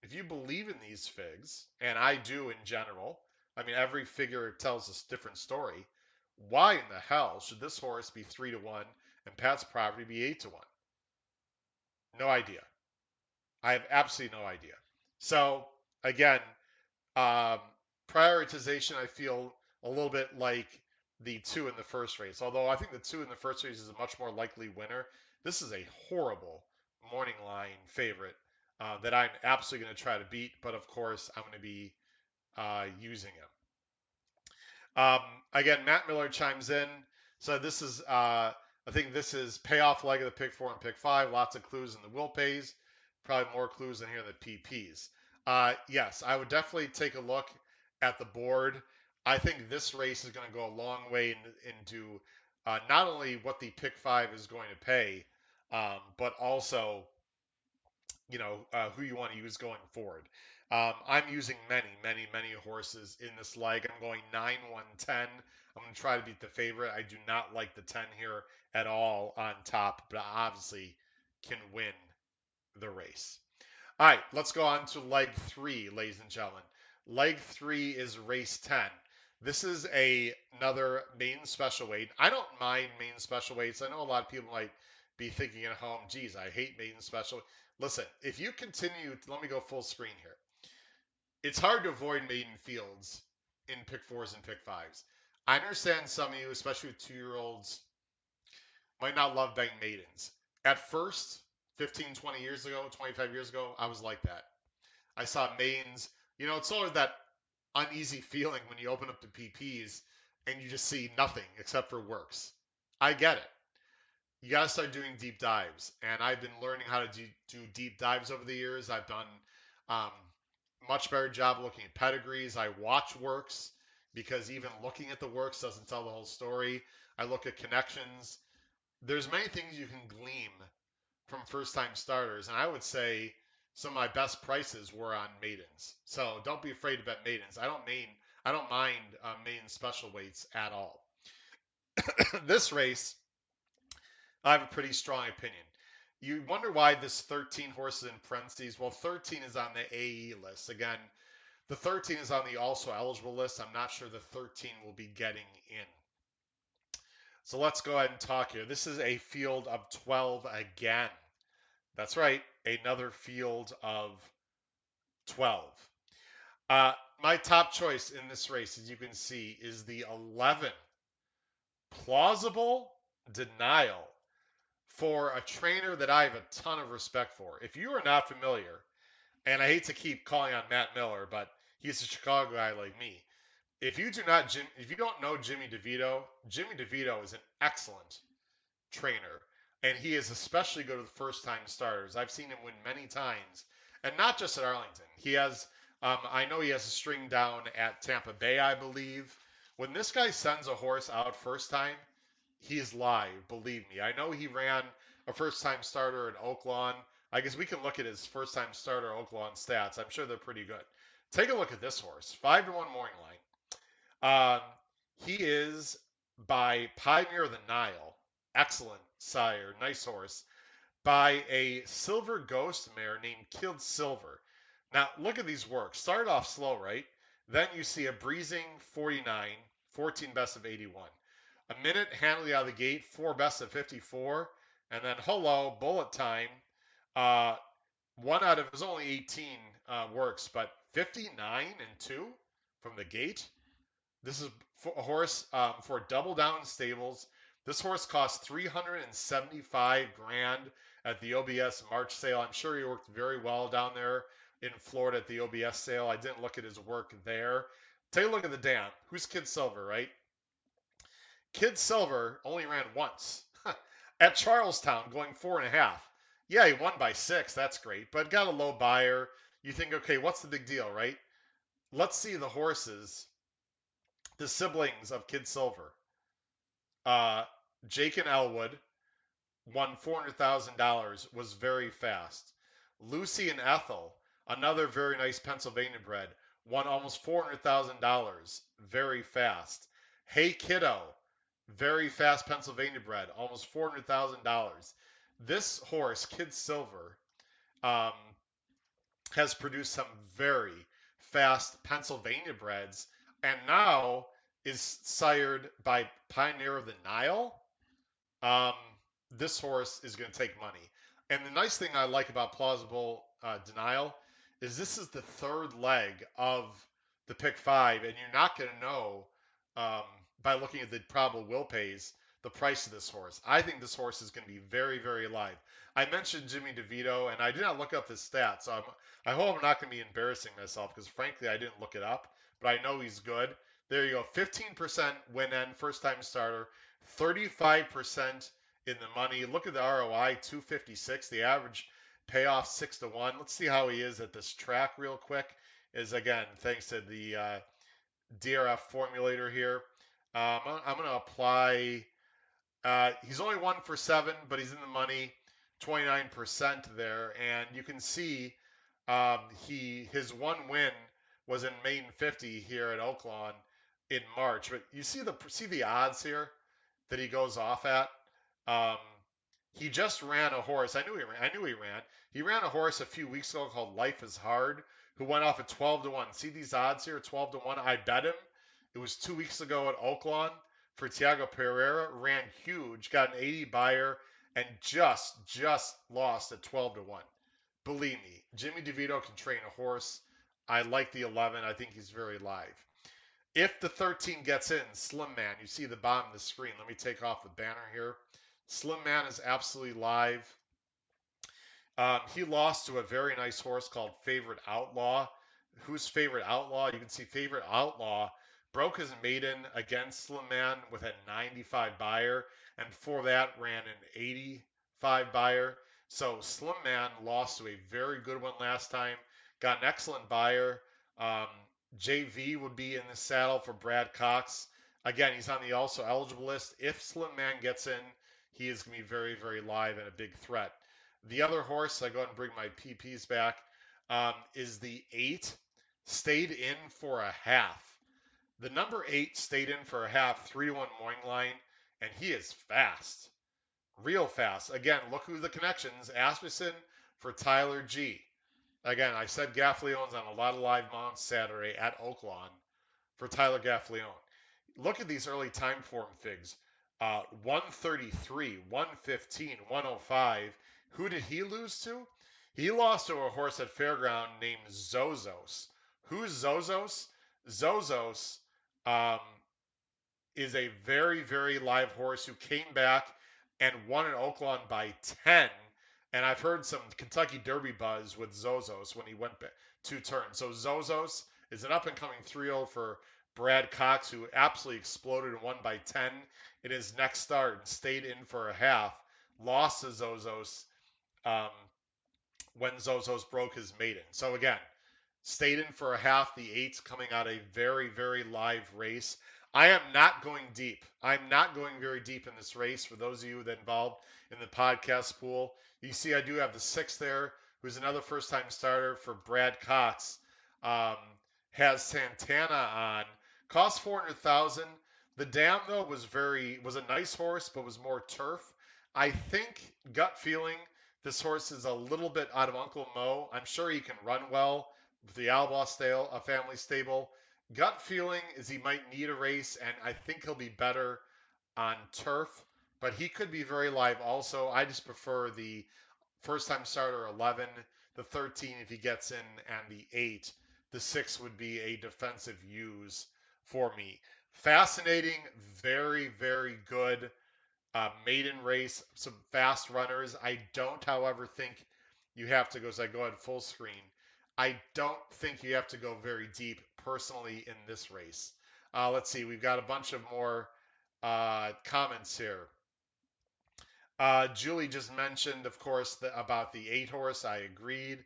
Speaker 1: if you believe in these figs, and I do in general, I mean, every figure tells a different story. Why in the hell should this horse be 3 to 1 and Pat's property be 8 to 1? No idea. I have absolutely no idea. So, again, um, prioritization, I feel a little bit like the two in the first race. Although I think the two in the first race is a much more likely winner. This is a horrible morning line favorite uh, that I'm absolutely going to try to beat. But of course, I'm going to be uh, using him. Um, again, Matt Miller chimes in. So this is, uh, I think this is payoff leg of the pick four and pick five. Lots of clues in the will pays. Probably more clues in here than the PPs. Uh, yes, I would definitely take a look at the board. I think this race is going to go a long way in, into uh, not only what the pick five is going to pay, um, but also, you know, uh, who you want to use going forward. Um, I'm using many, many, many horses in this leg. I'm going 9 1 10. I'm going to try to beat the favorite. I do not like the 10 here at all on top, but obviously can win the race. All right, let's go on to leg three, ladies and gentlemen. Leg three is race 10. This is a another main special weight. I don't mind main special weights. I know a lot of people might be thinking at home, geez, I hate main special. Listen, if you continue, let me go full screen here. It's hard to avoid maiden fields in pick fours and pick fives. I understand some of you, especially with two year olds, might not love betting maidens. At first, 15, 20 years ago, 25 years ago, I was like that. I saw maidens. You know, it's always that uneasy feeling when you open up the PPs and you just see nothing except for works. I get it. You got to start doing deep dives. And I've been learning how to do, do deep dives over the years. I've done um, much better job looking at pedigrees. I watch works because even looking at the works doesn't tell the whole story. I look at connections. There's many things you can glean from first time starters. And I would say some of my best prices were on maidens. So don't be afraid to bet maidens. I don't mean I don't mind uh, maiden special weights at all. this race, I have a pretty strong opinion. You wonder why this 13 horses in parentheses. Well, 13 is on the AE list. Again, The 13 is on the also eligible list. I'm not sure the 13 will be getting in. So let's go ahead and talk here. This is a field of 12 again. That's right, another field of 12. Uh, my top choice in this race, as you can see, is the 11. Plausible denial for a trainer that I have a ton of respect for. If you are not familiar, and I hate to keep calling on Matt Miller, but he's a Chicago guy like me. If you do not, if you don't know Jimmy DiVito, Jimmy DiVito is an excellent trainer, and he is especially good with first-time starters. I've seen him win many times, and not just at Arlington. He has, um, I know he has a string down at Tampa Bay, I believe. When this guy sends a horse out first time, he's live. Believe me. I know he ran a first-time starter in Oaklawn. I guess we can look at his first-time starter Oaklawn stats. I'm sure they're pretty good. Take a look at this horse, five to one morning line. Um, he is by Pioneer of the Nile, excellent sire, nice horse, by a silver ghost mare named Kid Silver. Now look at these works. Start off slow, right? Then you see a breezing 49, 14 best of 81. A minute handily out of the gate, four best of 54, and then hello bullet time. Uh, one out of his only 18 uh, works, but 59 and 2 from the gate. This is a horse um, for Double Down Stables. This horse cost 375 grand at the OBS March sale. I'm sure he worked very well down there in Florida at the OBS sale. I didn't look at his work there. Take a look at the dam. Who's Kid Silver, right? Kid Silver only ran once at Charles Town, going four and a half. Yeah, he won by six. That's great, but got a low Beyer. you think, okay, what's the big deal, right? Let's see the horses, the siblings of Kid Silver. Uh, Jake and Elwood won $400,000, was very fast. Lucy and Ethel, another very nice Pennsylvania bred, won almost $400,000, very fast. Hey Kiddo, very fast Pennsylvania bred, almost $400,000. This horse, Kid Silver, um, has produced some very fast Pennsylvania breds and now is sired by Pioneer of the Nile. Um, this horse is going to take money. And the nice thing I like about plausible uh, denial is this is the third leg of the pick five, and you're not going to know um, by looking at the probable will pays the price of this horse. I think this horse is going to be very, very live. I mentioned Jimmy DiVito, and I did not look up his stats. So I'm, I hope I'm not going to be embarrassing myself because, frankly, I didn't look it up, but I know he's good. There you go 15% win end, first time starter, 35% in the money. Look at the ROI 256, the average payoff 6 to 1. Let's see how he is at this track real quick. Is again, thanks to the uh, DRF formulator here. Um, I'm going to apply uh, he's only one for seven, but he's in the money, 29% there, and you can see um, he his one win was in Main 50 here at Oaklawn in March. But you see the see the odds here that he goes off at. Um, he just ran a horse. I knew he ran. I knew he ran. He ran a horse a few weeks ago called Life is Hard, who went off at 12 to one. See these odds here, 12 to one. I bet him. It was two weeks ago at Oaklawn for Tiago Pereira, ran huge, got an 80 Beyer, and just just lost at 12 to 1. Believe me, Jimmy DiVito can train a horse. I like the 11. I think he's very live. If the 13 gets in, Slim Man, you see the bottom of the screen. Let me take off the banner here. Slim Man is absolutely live. Um, he lost to a very nice horse called Favorite Outlaw. Who's Favorite Outlaw? You can see Favorite Outlaw broke his maiden against Slim Man with a 95 Beyer, and before that ran an 85 Beyer. So Slim Man lost to a very good one last time. Got an excellent Beyer. Um, JV would be in the saddle for Brad Cox. Again, he's on the also eligible list. If Slim Man gets in, he is going to be very, very live and a big threat. The other horse, I go ahead and bring my PPs back, um, is the eight. Stayed in for a half. The number eight stayed in for a half, 3 1 morning line, and he is fast, real fast. Again, look who the connections: Asmussen for Tyler G. Again, I said Gaffalione's on a lot of live mounts Saturday at Oaklawn for Tyler Gaffalione. Look at these early time form figs. Uh, 133, 115, 105. Who did he lose to? He lost to a horse at Fairground named Zozos. Who's Zozos? Zozos um, is a very, very live horse who came back and won an Oaklawn by 10. And I've heard some Kentucky Derby buzz with Zozos when he went two turns. So Zozos is an up and coming 3 0 for Brad Cox, who absolutely exploded and won by 10 in his next start and stayed in for a half. Lost to Zozos um, when Zozos broke his maiden. So again, stayed in for a half. The eights coming out a very, very live race. I am not going deep. I'm not going very deep in this race. For those of you that involved in the podcast pool, you see I do have the six there, who's another first-time starter for Brad Cox. Um, has Santana on. Cost four hundred thousand. The dam though was very was a nice horse, but was more turf. I think gut feeling this horse is a little bit out of Uncle Mo. I'm sure he can run well the Albaugh stable, a family stable. Gut feeling is he might need a race, and I think he'll be better on turf, but he could be very live also. I just prefer the first time starter 11, the 13 if he gets in, and the 8. The 6 would be a defensive use for me. Fascinating, very, very good uh, maiden race, some fast runners. I don't, however, think you have to go, as I go ahead full screen, I don't think you have to go very deep personally in this race. Uh, let's see, we've got a bunch of more uh, comments here. Uh, Julie just mentioned, of course, the, about the eight horse. I agreed.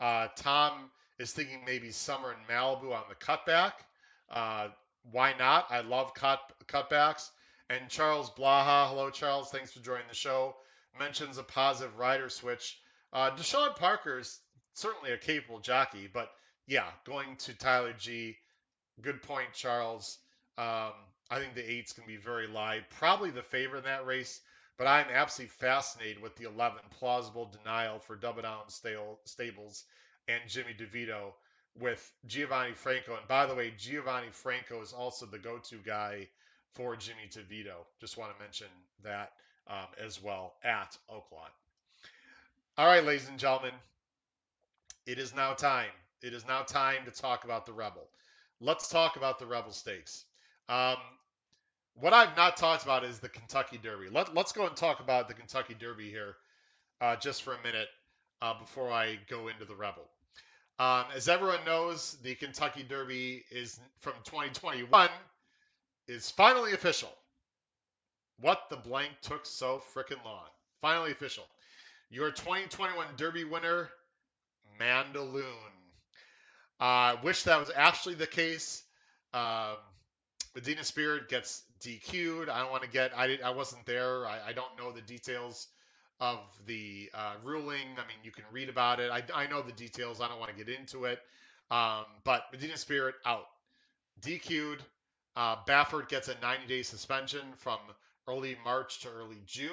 Speaker 1: Uh, Tom is thinking maybe Summer in Malibu on the cutback. Uh, why not? I love cut cutbacks. And Charles Blaha, hello Charles, thanks for joining the show. Mentions a positive rider switch. Uh, DeShawn Parker is certainly a capable jockey, but yeah, going to Tyler G. Good point, Charles. Um, I think the eights can be very live. Probably the favorite in that race, but I'm absolutely fascinated with the 11 plausible denial for Double Down Stables and Jimmy DiVito with Giovanni Franco. And by the way, Giovanni Franco is also the go-to guy for Jimmy DiVito. Just want to mention that um, as well at Oaklawn. All right, ladies and gentlemen, it is now time. It is now time to talk about the Rebel. Let's talk about the Rebel Stakes. Um, what I've not talked about is the Kentucky Derby. Let, us go and talk about the Kentucky Derby here uh, just for a minute uh, before I go into the Rebel. Um, as everyone knows, the Kentucky Derby is from 2021 is finally official. What the blank took so freaking long. Finally official. Your 2021 Derby winner, Mandaloun. I uh, wish that was actually the case. Um, Medina Spirit gets DQ'd. I don't want to get. I I wasn't there. I, I don't know the details of the uh, ruling. I mean, you can read about it. I, I know the details. I don't want to get into it. Um, but Medina Spirit out, DQ'd. Uh, Baffert gets a 90-day suspension from early March to early June.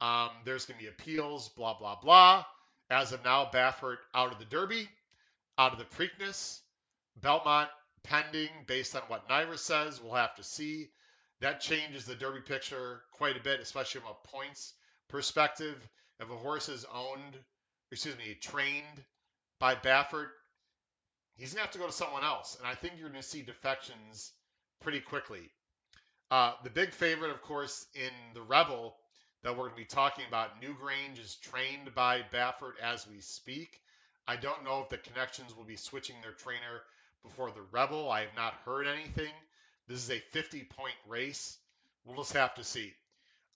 Speaker 1: Um, there's going to be appeals, blah blah blah. As of now, Baffert out of the Derby, out of the Preakness, Belmont pending based on what NYRA says. We'll have to see. That changes the Derby picture quite a bit, especially from a points perspective, if a horse is owned, excuse me, trained by Baffert, he's gonna have to go to someone else, and I think you're gonna see defections pretty quickly. Uh, the big favorite, of course, in the Rebel that we're gonna be talking about, Newgrange is trained by Baffert as we speak. I don't know if the connections will be switching their trainer before the Rebel. I have not heard anything. This is a 50 point race. We'll just have to see.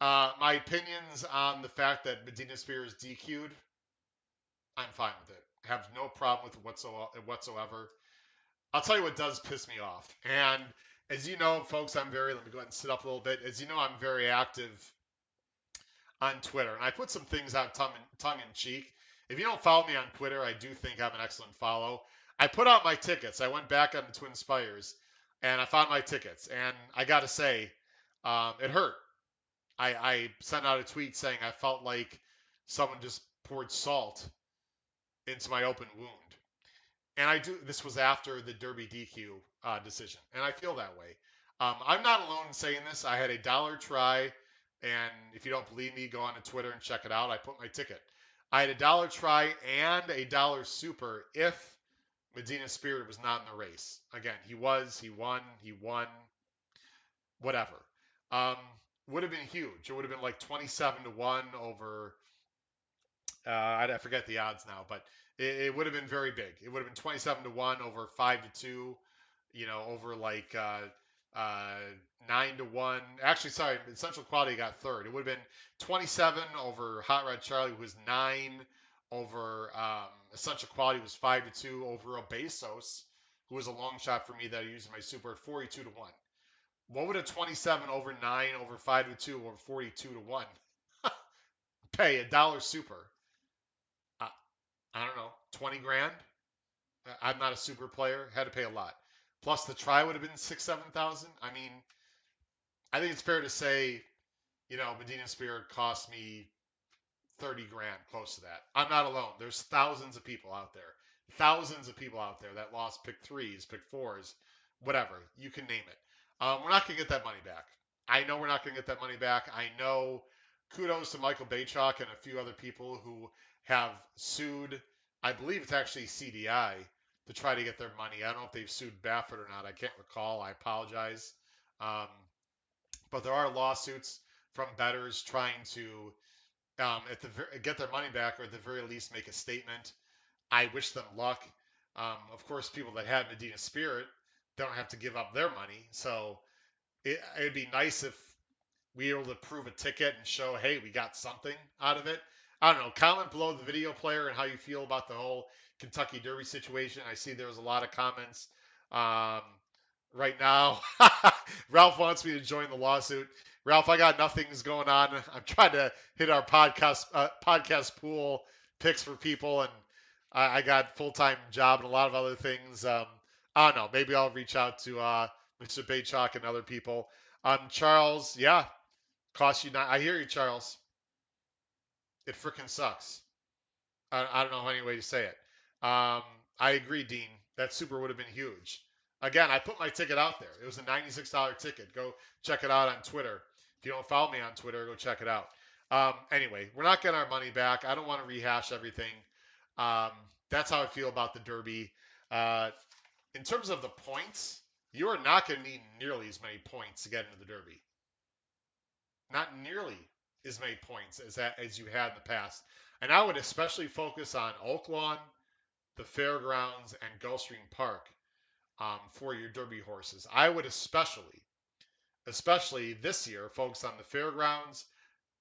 Speaker 1: Uh, my opinions on the fact that Medina Spirit's DQ'd, I'm fine with it. I have no problem with it whatsoever. I'll tell you what does piss me off. And as you know, folks, I'm very, let me go ahead and sit up a little bit. As you know, I'm very active on Twitter. And I put some things out tongue in, tongue in cheek. If you don't follow me on Twitter, I do think I'm an excellent follow. I put out my tickets. I went back on the Twin Spires and I found my tickets. And I got to say, um, it hurt. I, I sent out a tweet saying I felt like someone just poured salt into my open wound. And I do. This was after the Derby DQ uh, decision, and I feel that way. Um, I'm not alone in saying this. I had a dollar try, and if you don't believe me, go on to Twitter and check it out. I put my ticket. I had a dollar try and a dollar super if Medina Spirit was not in the race. Again, he was, he won, he won, whatever. Um, would have been huge. It would have been like 27 to 1 over, uh, I forget the odds now, but it, it, would have been very big. It would have been 27 to 1 over 5 to 2, you know, over like uh, uh, 9 to 1. Actually, sorry, Essential Quality got third. It would have been 27 over Hot Rod Charlie, who was 9 over um, Essential Quality, was 5 to 2 over O Besos, who was a long shot for me that I used in my super at 42 to 1. What would a 27 over 9 over 5 to 2 over 42 to 1 pay? A dollar super. Uh, I don't know, 20 grand? I'm not a super player. Had to pay a lot. Plus the try would have been six, seven thousand. I mean, I think it's fair to say, you know, Medina Spirit cost me 30 grand, close to that. I'm not alone. There's thousands of people out there. Thousands of people out there that lost pick threes, pick fours, whatever. You can name it. Um, we're not to get that money back. I know we're not to get that money back. I know kudos to Michael Beychok and a few other people who have sued. I believe it's actually CDI to try to get their money. I don't know if they've sued Baffert or not. I can't recall. I apologize. Um, but there are lawsuits from bettors trying to um, at the get their money back or at the very least make a statement. I wish them luck. Um, of course, people that had Medina Spirit don't have to give up their money. So it, it'd be nice if we were able to prove a ticket and show, hey, we got something out of it. I don't know. Comment below the video player and how you feel about the whole Kentucky Derby situation. I see there was a lot of comments um, right now. Ralph wants me to join the lawsuit. Ralph, I got nothing's going on. I'm trying to hit our podcast uh, podcast pool picks for people, and I, I got full time job and a lot of other things. Um, I don't know. Maybe I'll reach out to uh, Mr. Beychok and other people. Um, Charles, yeah, cost you not. I hear you, Charles. It freaking sucks. I, I don't know any way to say it. Um, I agree, Dean. That super would have been huge. Again, I put my ticket out there. It was a $96 ticket. Go check it out on Twitter. If you don't follow me on Twitter, go check it out. Um, anyway, we're not getting our money back. I don't want to rehash everything. Um, that's how I feel about the Derby. Uh, in terms of the points, you are not going to need nearly as many points to get into the Derby. Not nearly as many points as that as you had in the past. And I would especially focus on Oaklawn, the fairgrounds, and Gulfstream Park um, for your Derby horses. I would especially, especially this year, focus on the fairgrounds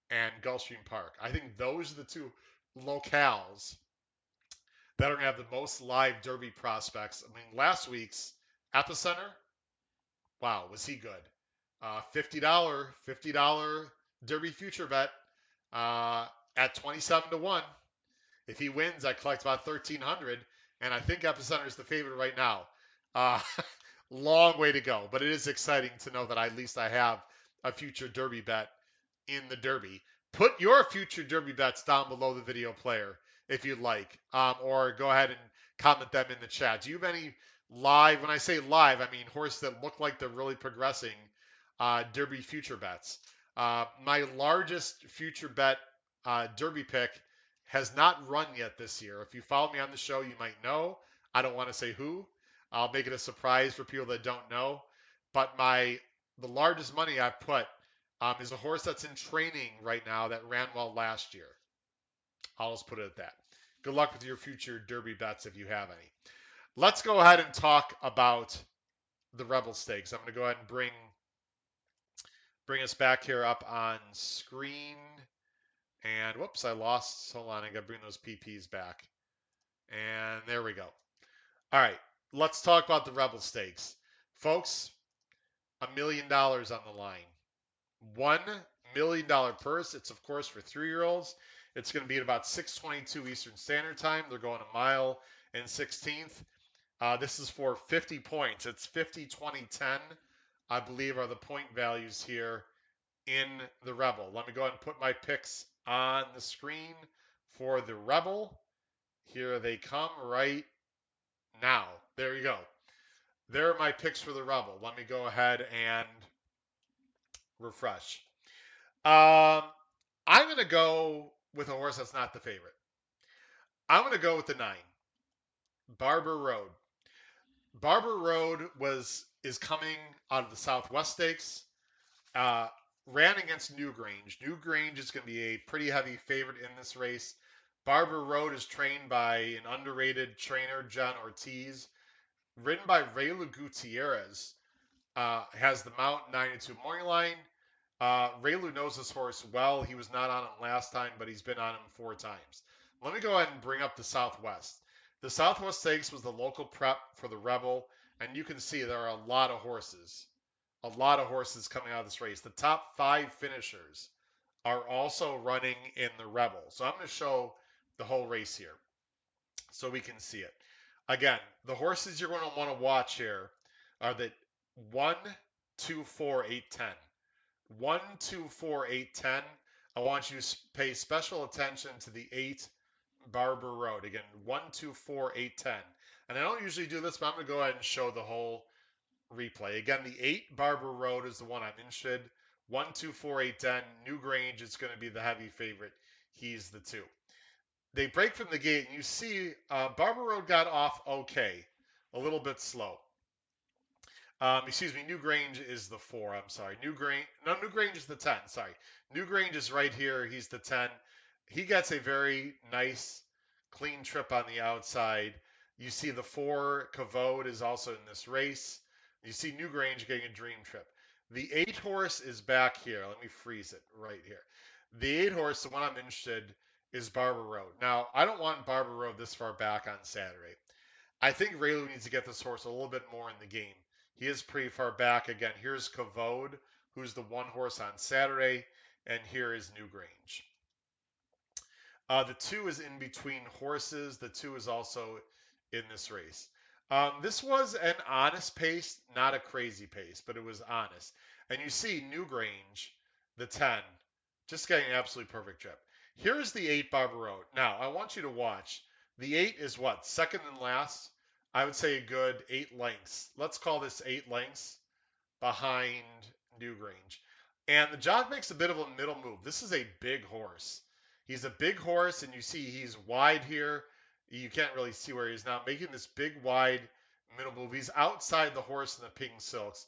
Speaker 1: and Gulfstream Park. I think those are the two locales that are going to have the most live Derby prospects. I mean, last week's Epicenter, wow, was he good? Uh, $50, $50 Derby future bet uh, at 27 to 1. If he wins, I collect about 1300 and I think Epicenter is the favorite right now. Uh, long way to go, but it is exciting to know that at least I have a future Derby bet in the Derby. Put your future Derby bets down below the video player if you'd like, um, or go ahead and comment them in the chat. Do you have any live? When I say live, I mean horses that look like they're really progressing. Uh, Derby future bets. Uh, my largest future bet uh, Derby pick has not run yet this year. If you follow me on the show, you might know. I don't want to say who. I'll make it a surprise for people that don't know. But my the largest money I've put um, is a horse that's in training right now that ran well last year. I'll just put it at that. Good luck with your future Derby bets if you have any. Let's go ahead and talk about the Rebel Stakes. I'm going to go ahead and bring bring us back here up on screen. And whoops, I lost. Hold on, I got to bring those PPs back. And there we go. All right, let's talk about the Rebel Stakes. Folks, a million dollars on the line. One million dollar purse. It's of course for three year olds. It's going to be at about 6:22 Eastern Standard Time. They're going a mile and 16th. Uh, this is for 50 points. It's 50, 20, 10, I believe, are the point values here in the Rebel. Let me go ahead and put my picks on the screen for the Rebel. Here they come right now. There you go. There are my picks for the Rebel. Let me go ahead and refresh. Um, I'm going to go with a horse that's not the favorite. I'm going to go with the nine, Barber Road. Barber Road was is coming out of the Southwest Stakes. Uh, ran against Newgrange. Newgrange is going to be a pretty heavy favorite in this race. Barber Road is trained by an underrated trainer, John Ortiz. Ridden by Reylu Gutierrez. Uh, has the Mount 92 morning line. Uh, Reylu knows this horse well. He was not on him last time, but he's been on him four times. Let me go ahead and bring up the Southwest. The Southwest Stakes was the local prep for the Rebel, and you can see there are a lot of horses a lot of horses coming out of this race. The top five finishers are also running in the Rebel. So I'm going to show the whole race here so we can see it. Again, the horses you're going to want to watch here are the 1, 2, 4, 8, 10. 1, 2, 4, 8, 10. I want you to pay special attention to the 8 Barber Road. Again, 1, 2, 4, 8, 10. And I don't usually do this, but I'm going to go ahead and show the whole replay. Again, the 8 Barber Road is the one I'm interested. 1, 2, 4, 8, 10. Newgrange is going to be the heavy favorite. He's the 2. They break from the gate, and you see uh, Barber Road got off okay, a little bit slow. Um, excuse me, Newgrange is the 4. I'm sorry. Newgrange, no, Newgrange is the 10. Sorry. Newgrange is right here. He's the 10. He gets a very nice, clean trip on the outside. You see the 4 Kavod is also in this race. You see Newgrange getting a dream trip. The eight horse is back here. Let me freeze it right here. The eight horse, the one I'm interested, is Barber Road. Now, I don't want Barber Road this far back on Saturday. I think Reylu needs to get this horse a little bit more in the game. He is pretty far back. Again, here's Kavod, who's the one horse on Saturday, and here is Newgrange. Uh, the two is in between horses. The two is also in this race. Um, this was an honest pace, not a crazy pace, but it was honest. And you see Newgrange, the 10, just getting an absolutely perfect trip. Here's the 8 Barber Road. Now, I want you to watch. The 8 is what? Second and last? I would say a good 8 lengths. Let's call this 8 lengths behind Newgrange. And the jock makes a bit of a middle move. This is a big horse. He's a big horse, and you see he's wide here. You can't really see where he's now making this big, wide middle move. He's outside the horse in the pink silks.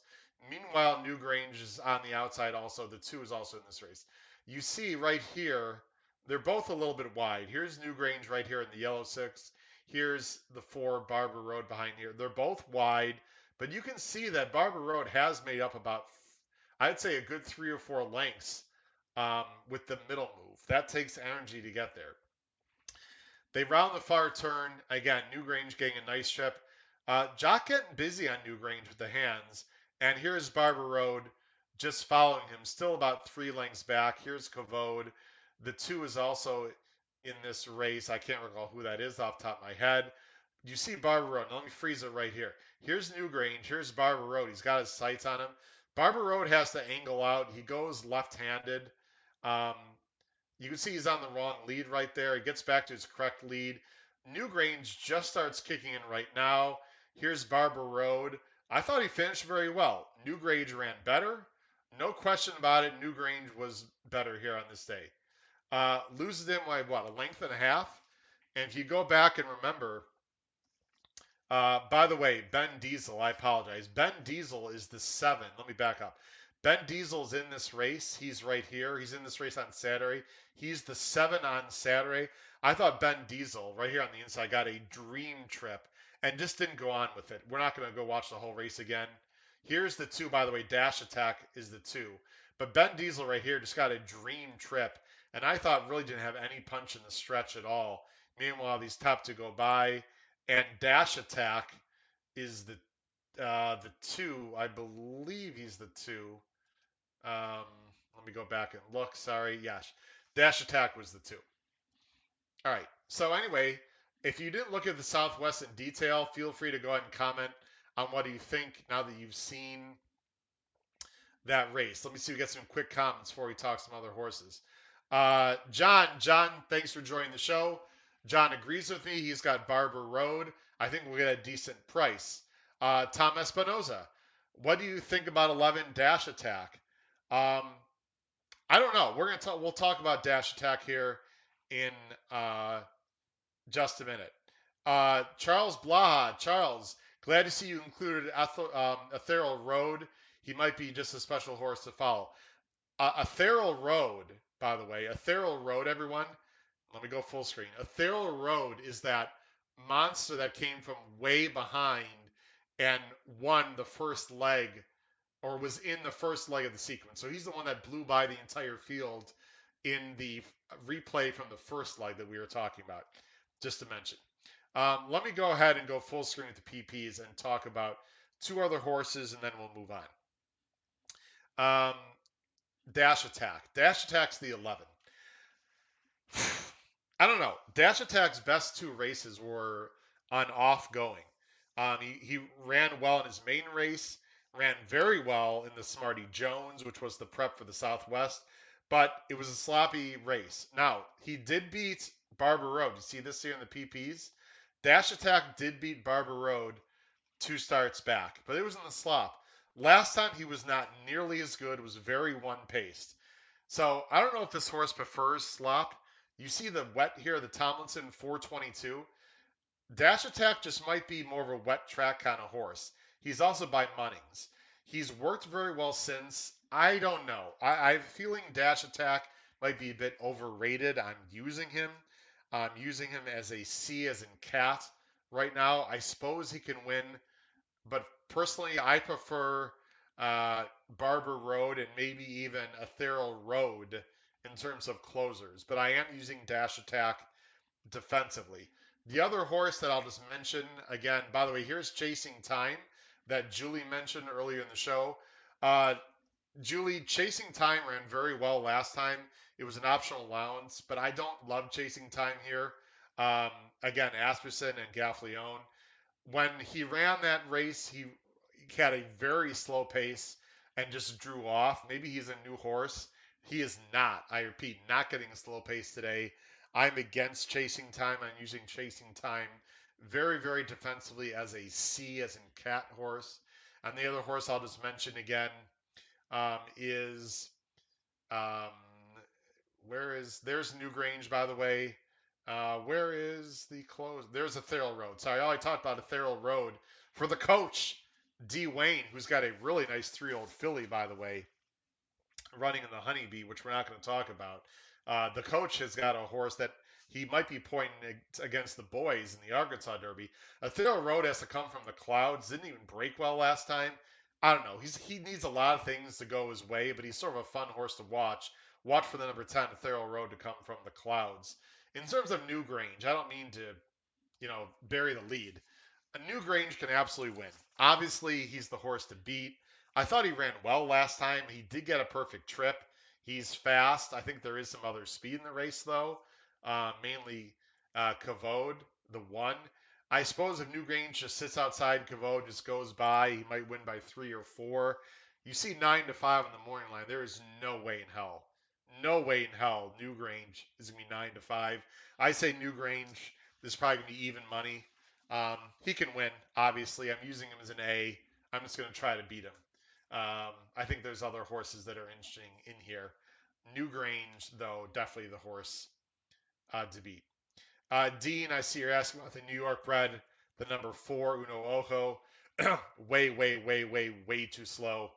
Speaker 1: Meanwhile, Newgrange is on the outside also. The two is also in this race. You see right here, they're both a little bit wide. Here's Newgrange right here in the yellow six. Here's the four Barber Road behind here. They're both wide, but you can see that Barber Road has made up about, I'd say, a good three or four lengths um, with the middle move. That takes energy to get there. They round the far turn. Again, Newgrange getting a nice trip. Uh, Jock getting busy on Newgrange with the hands. And here's Barber Road just following him, still about three lengths back. Here's Kavod. The two is also in this race. I can't recall who that is off top of my head. You see Barber Road. Now let me freeze it right here. Here's Newgrange. Here's Barber Road. He's got his sights on him. Barber Road has to angle out. He goes left-handed. Um, you can see he's on the wrong lead right there. He gets back to his correct lead. Newgrange just starts kicking in right now. Here's Barber Road. I thought he finished very well. Newgrange ran better. No question about it. Newgrange was better here on this day. Uh, loses him by what, a length and a half? And if you go back and remember, uh, by the way, Ben Diesel, I apologize. Ben Diesel is the seven. Let me back up. Ben Diesel's in this race. He's right here. He's in this race on Saturday. He's the seven on Saturday. I thought Ben Diesel, right here on the inside, got a dream trip and just didn't go on with it. We're not going to go watch the whole race again. Here's the two, by the way. Dash Attack is the two. But Ben Diesel right here just got a dream trip. And I thought really didn't have any punch in the stretch at all. Meanwhile, these top two go by. And Dash Attack is the uh, the two. I believe he's the two. Um, let me go back and look. Sorry. Dash attack was the two. All right. So anyway, if you didn't look at the Southwest in detail, feel free to go ahead and comment on what do you think now that you've seen that race. Let me see if we get some quick comments before we talk some other horses. Uh, John, John, thanks for joining the show. John agrees with me. He's got Barber Road. I think we'll get a decent price. Uh, Tom Espinoza, what do you think about 11 Dash Attack? Um, I don't know. We're gonna talk. We'll talk about Dash Attack here in uh, just a minute. Uh, Charles Blaha, Charles, glad to see you included um, Ethereal Road. He might be just a special horse to follow. Uh, Ethereal Road, by the way, Ethereal Road, everyone. Let me go full screen. Ethereal Road is that monster that came from way behind and won the first leg or was in the first leg of the sequence. So he's the one that blew by the entire field in the replay from the first leg that we were talking about, just to mention. Um, let me go ahead and go full screen with the PPs and talk about two other horses, and then we'll move on. Um, Dash Attack. Dash Attack's the 11. I don't know. Dash Attack's best two races were on off going. Um, he, he ran well in his main race, ran very well in the Smarty Jones, which was the prep for the Southwest, but it was a sloppy race. Now, he did beat Barber Road. You see this here in the PPs? Dash Attack did beat Barber Road two starts back, but it was in the slop. Last time he was not nearly as good, was very one paced. So I don't know if this horse prefers slop. You see the wet here, the Tomlinson 422. Dash Attack just might be more of a wet track kind of horse. He's also by Munnings. He's worked very well since. I don't know. I, I'm feeling Dash Attack might be a bit overrated. I'm using him. I'm using him as a C as in cat right now. I suppose he can win, but personally, I prefer uh, Barber Road and maybe even Ethereal Road in terms of closers. But I am using Dash Attack defensively. The other horse that I'll just mention again, by the way, here's Chasing Time that Julie mentioned earlier in the show. Uh, Julie, Chasing Time ran very well last time. It was an optional allowance, but I don't love Chasing Time here. Um, again, Asmussen and Gaffalione. When he ran that race, he, he had a very slow pace and just drew off. Maybe he's a new horse. He is not, I repeat, not getting a slow pace today. I'm against chasing time. I'm using chasing time very, very defensively as a C, as in cat horse. And the other horse I'll just mention again um, is um, where is there's Newgrange by the way. Uh, where is the close? There's a Ethereal Road. Sorry, all I talked about a Ethereal Road for the coach D Wayne, who's got a really nice three-year-old filly by the way, running in the Honeybee, which we're not going to talk about. Uh, the coach has got a horse that he might be pointing against the boys in the Arkansas Derby. Ethereal Road has to come from the clouds. Didn't even break well last time. I don't know. He's he needs a lot of things to go his way, but he's sort of a fun horse to watch. Watch for the number ten Ethereal Road to come from the clouds. In terms of Newgrange, I don't mean to, you know, bury the lead. A Newgrange can absolutely win. Obviously, he's the horse to beat. I thought he ran well last time. He did get a perfect trip. He's fast. I think there is some other speed in the race, though. Uh, mainly uh, the one. I suppose if Newgrange just sits outside Kavod, just goes by, he might win by three or four. You see nine to five on the morning line. There is no way in hell, no way in hell Newgrange is gonna be nine to five. I say Newgrange is probably gonna be even money. Um, he can win, obviously. I'm using him as an A. I'm just gonna try to beat him. Um, I think there's other horses that are interesting in here. Newgrange, though, definitely the horse uh, to beat. Uh, Dean, I see you're asking about the New York bred, the number four, Uno Ojo. way, way, way, way, way too slow.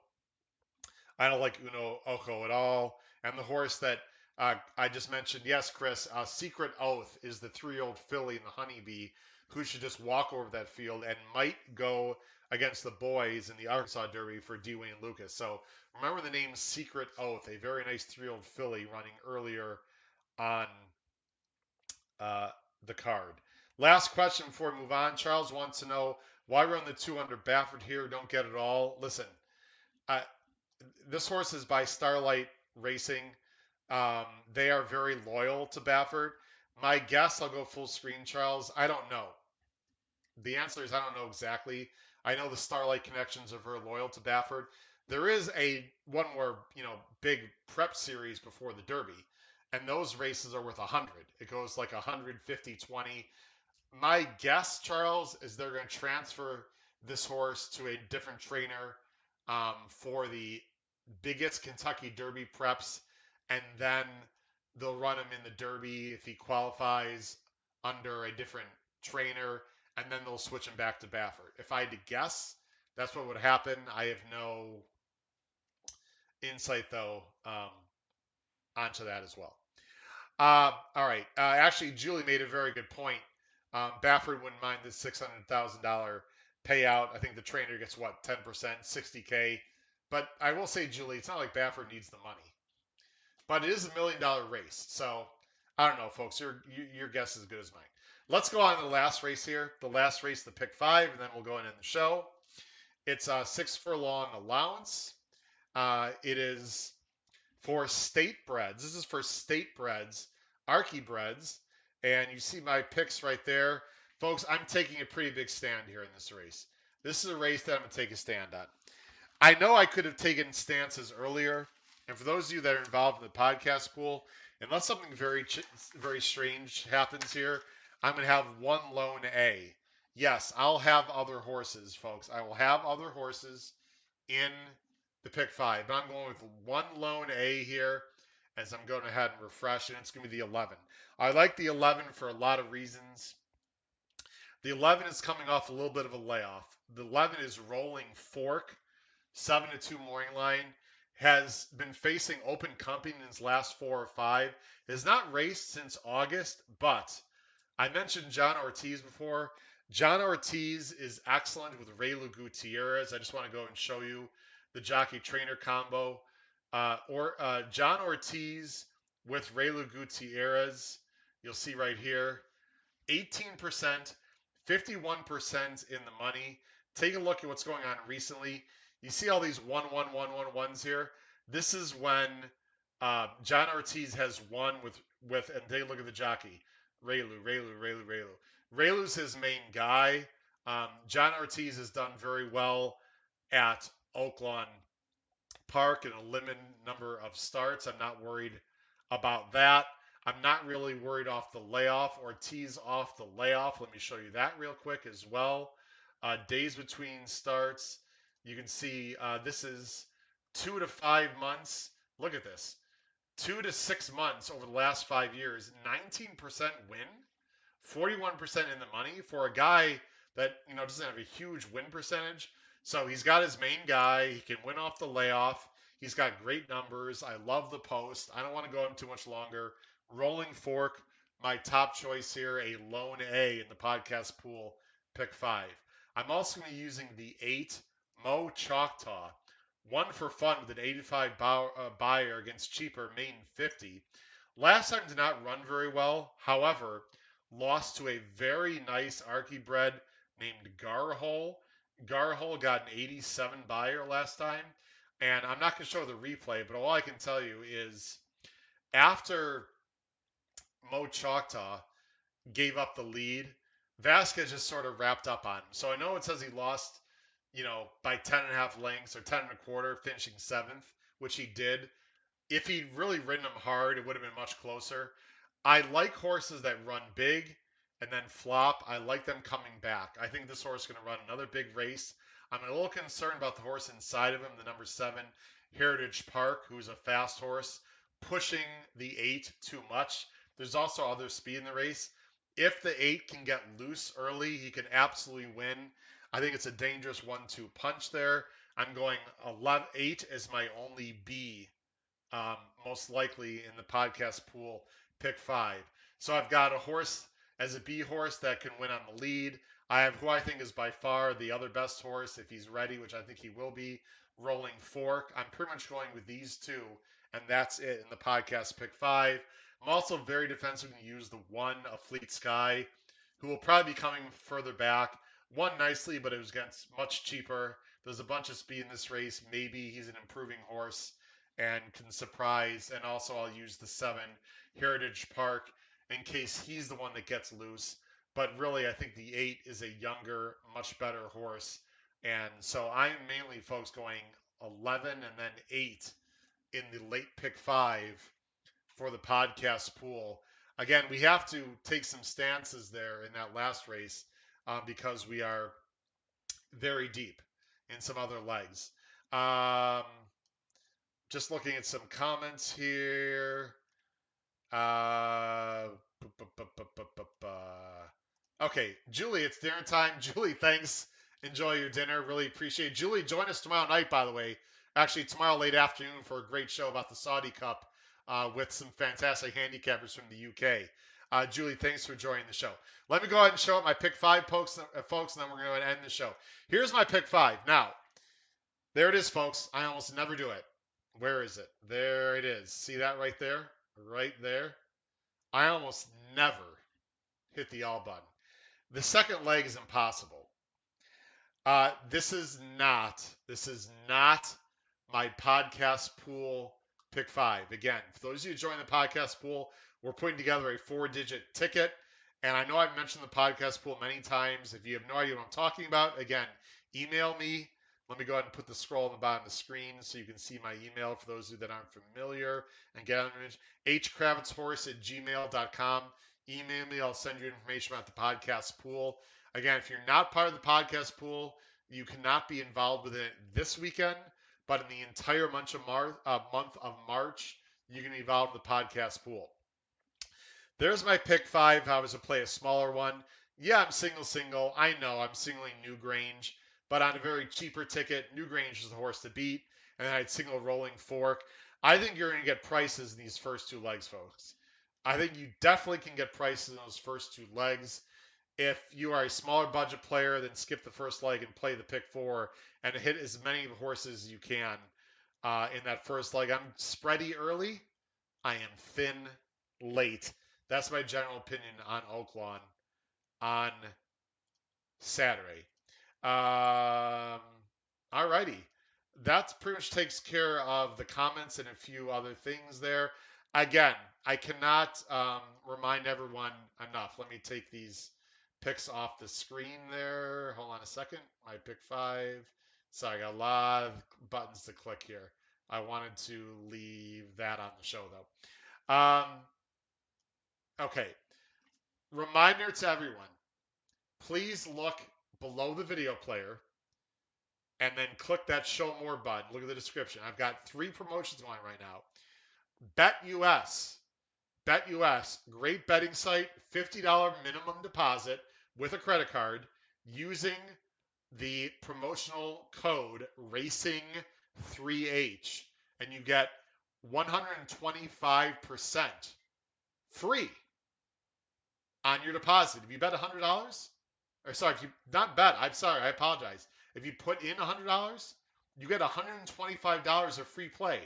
Speaker 1: I don't like Uno Ojo at all. And the horse that uh, I just mentioned, yes, Chris, uh, Secret Oath is the three year old filly in the Honeybee who should just walk over that field and might go against the boys in the Arkansas Derby for D. Wayne Lukas. So remember the name Secret Oath, a very nice three-year-old filly running earlier on uh, the card. Last question before we move on. Charles wants to know why run the two under Baffert here. Don't get it all. Listen, uh, this horse is by Starlight Racing. Um, they are very loyal to Baffert. My guess, I'll go full screen, Charles. I don't know. The answer is I don't know exactly. I know the Starlight connections are very loyal to Baffert. There is a one more, you know, big prep series before the Derby, and those races are worth 100. It goes like 150, 20. My guess, Charles, is they're going to transfer this horse to a different trainer um, for the biggest Kentucky Derby preps, and then they'll run him in the Derby if he qualifies under a different trainer, and then they'll switch him back to Baffert. If I had to guess, that's what would happen. I have no insight though um, onto that as well. Uh, all right. Uh, actually, Julie made a very good point. Um, Baffert wouldn't mind the six hundred thousand dollar payout. I think the trainer gets what ten percent, sixty k. But I will say, Julie, it's not like Baffert needs the money. But it is a million dollar race, so I don't know, folks. Your your guess is as good as mine. Let's go on to the last race here. The last race, the pick five, and then we'll go in the show. It's a six furlong allowance. Uh, it is for state breds. This is for state breds, Archie breds, and you see my picks right there, folks. I'm taking a pretty big stand here in this race. This is a race that I'm going to take a stand on. I know I could have taken stances earlier, and for those of you that are involved in the podcast pool, unless something very very strange happens here, I'm going to have one lone A. Yes, I'll have other horses, folks. I will have other horses in pick five, but I'm going with one lone A here as I'm going ahead and refresh, and it's going to be the 11. I like the 11 for a lot of reasons. The 11 is coming off a little bit of a layoff. The 11 is rolling fork, 7 to 2 morning line, has been facing open company in his last four or five, has not raced since August, but I mentioned John Ortiz before. John Ortiz is excellent with Reylu Gutierrez. I just want to go and show you the jockey trainer combo. Uh, or uh, John Ortiz with Reylu Gutierrez. You'll see right here, 18%, 51% in the money. Take a look at what's going on recently. You see all these one one one one ones here. This is when uh, John Ortiz has won with with and take a look at the jockey. Reylu, Reylu, Raylu, Reylu. Reylu's his main guy. Um, John Ortiz has done very well at Oaklawn Park and a limited number of starts. I'm not worried about that. I'm not really worried off the layoff. or Ortiz off the layoff. Let me show you that real quick as well. Uh, days between starts. You can see uh, this is two to five months. Look at this two to six months over the last five years, 19% win, 41% in the money for a guy that you know doesn't have a huge win percentage. So he's got his main guy. He can win off the layoff. He's got great numbers. I love the post. I don't want to go him too much longer. Rolling fork, my top choice here, a lone A in the podcast pool, pick five. I'm also going to be using the eight Mo Choctaw. One for fun with an 85 uh, Beyer against cheaper Main 50. Last time did not run very well. However, lost to a very nice Archie bred named Garhole. Garhole got an 87 Beyer last time. And I'm not going to show the replay, but all I can tell you is after Mo Choctaw gave up the lead, Vasquez just sort of wrapped up on him. So I know it says he lost you know, by 10 and a half lengths or 10 and a quarter, finishing seventh, which he did. If he'd really ridden him hard, it would have been much closer. I like horses that run big and then flop. I like them coming back. I think this horse is going to run another big race. I'm a little concerned about the horse inside of him, the number seven, Heritage Park, who's a fast horse, pushing the eight too much. There's also other speed in the race. If the eight can get loose early, he can absolutely win. I think it's a dangerous one-two punch there. I'm going 11, 8 as my only B, um, most likely in the podcast pool, pick five. So I've got a horse as a B horse that can win on the lead. I have who I think is by far the other best horse if he's ready, which I think he will be, Rolling Fork. I'm pretty much going with these two, and that's it in the podcast pick five. I'm also very defensive and use the one of Fleet Sky, who will probably be coming further back won nicely, but it was against much cheaper. There's a bunch of speed in this race. Maybe he's an improving horse and can surprise. And also, I'll use the seven Heritage Park in case he's the one that gets loose. But really, I think the eight is a younger, much better horse. And so I'm mainly, folks, going 11 and then eight in the late pick five for the podcast pool. Again, we have to take some stances there in that last race uh, because we are very deep in some other legs. Um, just looking at some comments here. Uh, okay, Julie, it's dinner time. Julie, thanks. Enjoy your dinner. Really appreciate it. Julie, join us tomorrow night, by the way. Actually, tomorrow late afternoon for a great show about the Saudi Cup uh, with some fantastic handicappers from the UK. Uh, Julie, thanks for joining the show. Let me go ahead and show up my pick five, folks, uh, folks and then we're going to end the show. Here's my pick five. Now, there it is, folks. I almost never do it. Where is it? There it is. See that right there? Right there. I almost never hit the all button. The second leg is impossible. Uh, this is not, this is not my podcast pool pick five. Again, for those of you who join the podcast pool, we're putting together a four digit ticket. And I know I've mentioned the podcast pool many times. If you have no idea what I'm talking about, again, email me. Let me go ahead and put the scroll on the bottom of the screen so you can see my email for those of you that aren't familiar and get on image. hkravetshorse at gmail.com. Email me. I'll send you information about the podcast pool. Again, if you're not part of the podcast pool, you cannot be involved with it this weekend, but in the entire month of, Mar- uh, month of March, you can be involved in the podcast pool. There's my pick five. I was to play a smaller one, yeah, I'm single single. I know I'm singling Newgrange, but on a very cheaper ticket, Newgrange is the horse to beat, and I'd single Rolling Fork. I think you're going to get prices in these first two legs, folks. I think you definitely can get prices in those first two legs. If you are a smaller budget player, then skip the first leg and play the pick four and hit as many horses as you can uh, in that first leg. I'm spready early. I am thin late. That's my general opinion on Oaklawn on Saturday. Um, all righty. That pretty much takes care of the comments and a few other things there. Again, I cannot um, remind everyone enough. Let me take these picks off the screen there. Hold on a second. My pick five. Sorry, I got a lot of buttons to click here. I wanted to leave that on the show though. Um, Okay. Reminder to everyone please look below the video player and then click that show more button. Look at the description. I've got three promotions going right now. BetUS. BetUS, great betting site, $50 minimum deposit with a credit card using the promotional code RACING3H and you get 125% free on your deposit. If you bet $100, or sorry, if you not bet, I'm sorry, I apologize. If you put in $100, you get $125 of free play.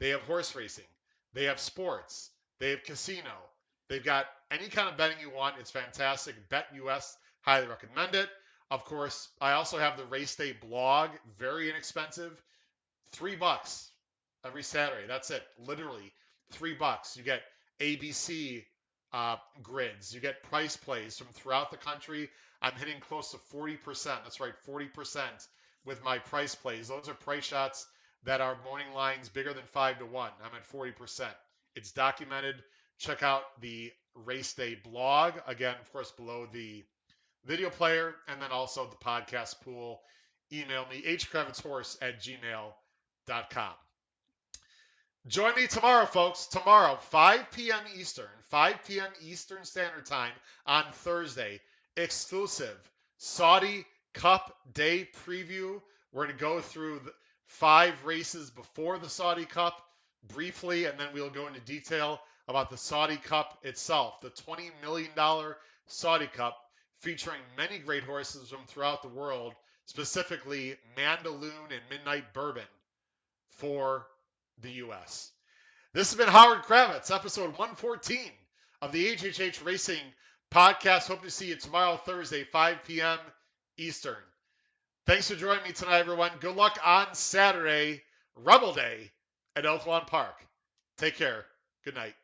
Speaker 1: They have horse racing, they have sports, they have casino, they've got any kind of betting you want. It's fantastic. Bet US, highly recommend it. Of course, I also have the race day blog, very inexpensive, three bucks every Saturday. That's it, literally three bucks. You get ABC uh, grids. You get price plays from throughout the country. I'm hitting close to 40%. That's right, 40% with my price plays. Those are price shots that are morning lines bigger than 5 to 1. I'm at 40%. It's documented. Check out the race day blog. Again, of course, below the video player and then also the podcast pool. Email me, hkravetshorse at gmail.com. Join me tomorrow, folks. Tomorrow, 5 p.m. Eastern, 5 p.m. Eastern Standard Time on Thursday. Exclusive Saudi Cup Day preview. We're going to go through the five races before the Saudi Cup briefly, and then we'll go into detail about the Saudi Cup itself, the $20 million Saudi Cup, featuring many great horses from throughout the world, specifically Mandaloun and Midnight Bourbon for the U.S. This has been Howard Kravets, episode 114 of the HHH Racing podcast. Hope to see you tomorrow, Thursday, 5 p.m. Eastern. Thanks for joining me tonight, everyone. Good luck on Saturday, Rebel Day at Oaklawn Park. Take care. Good night.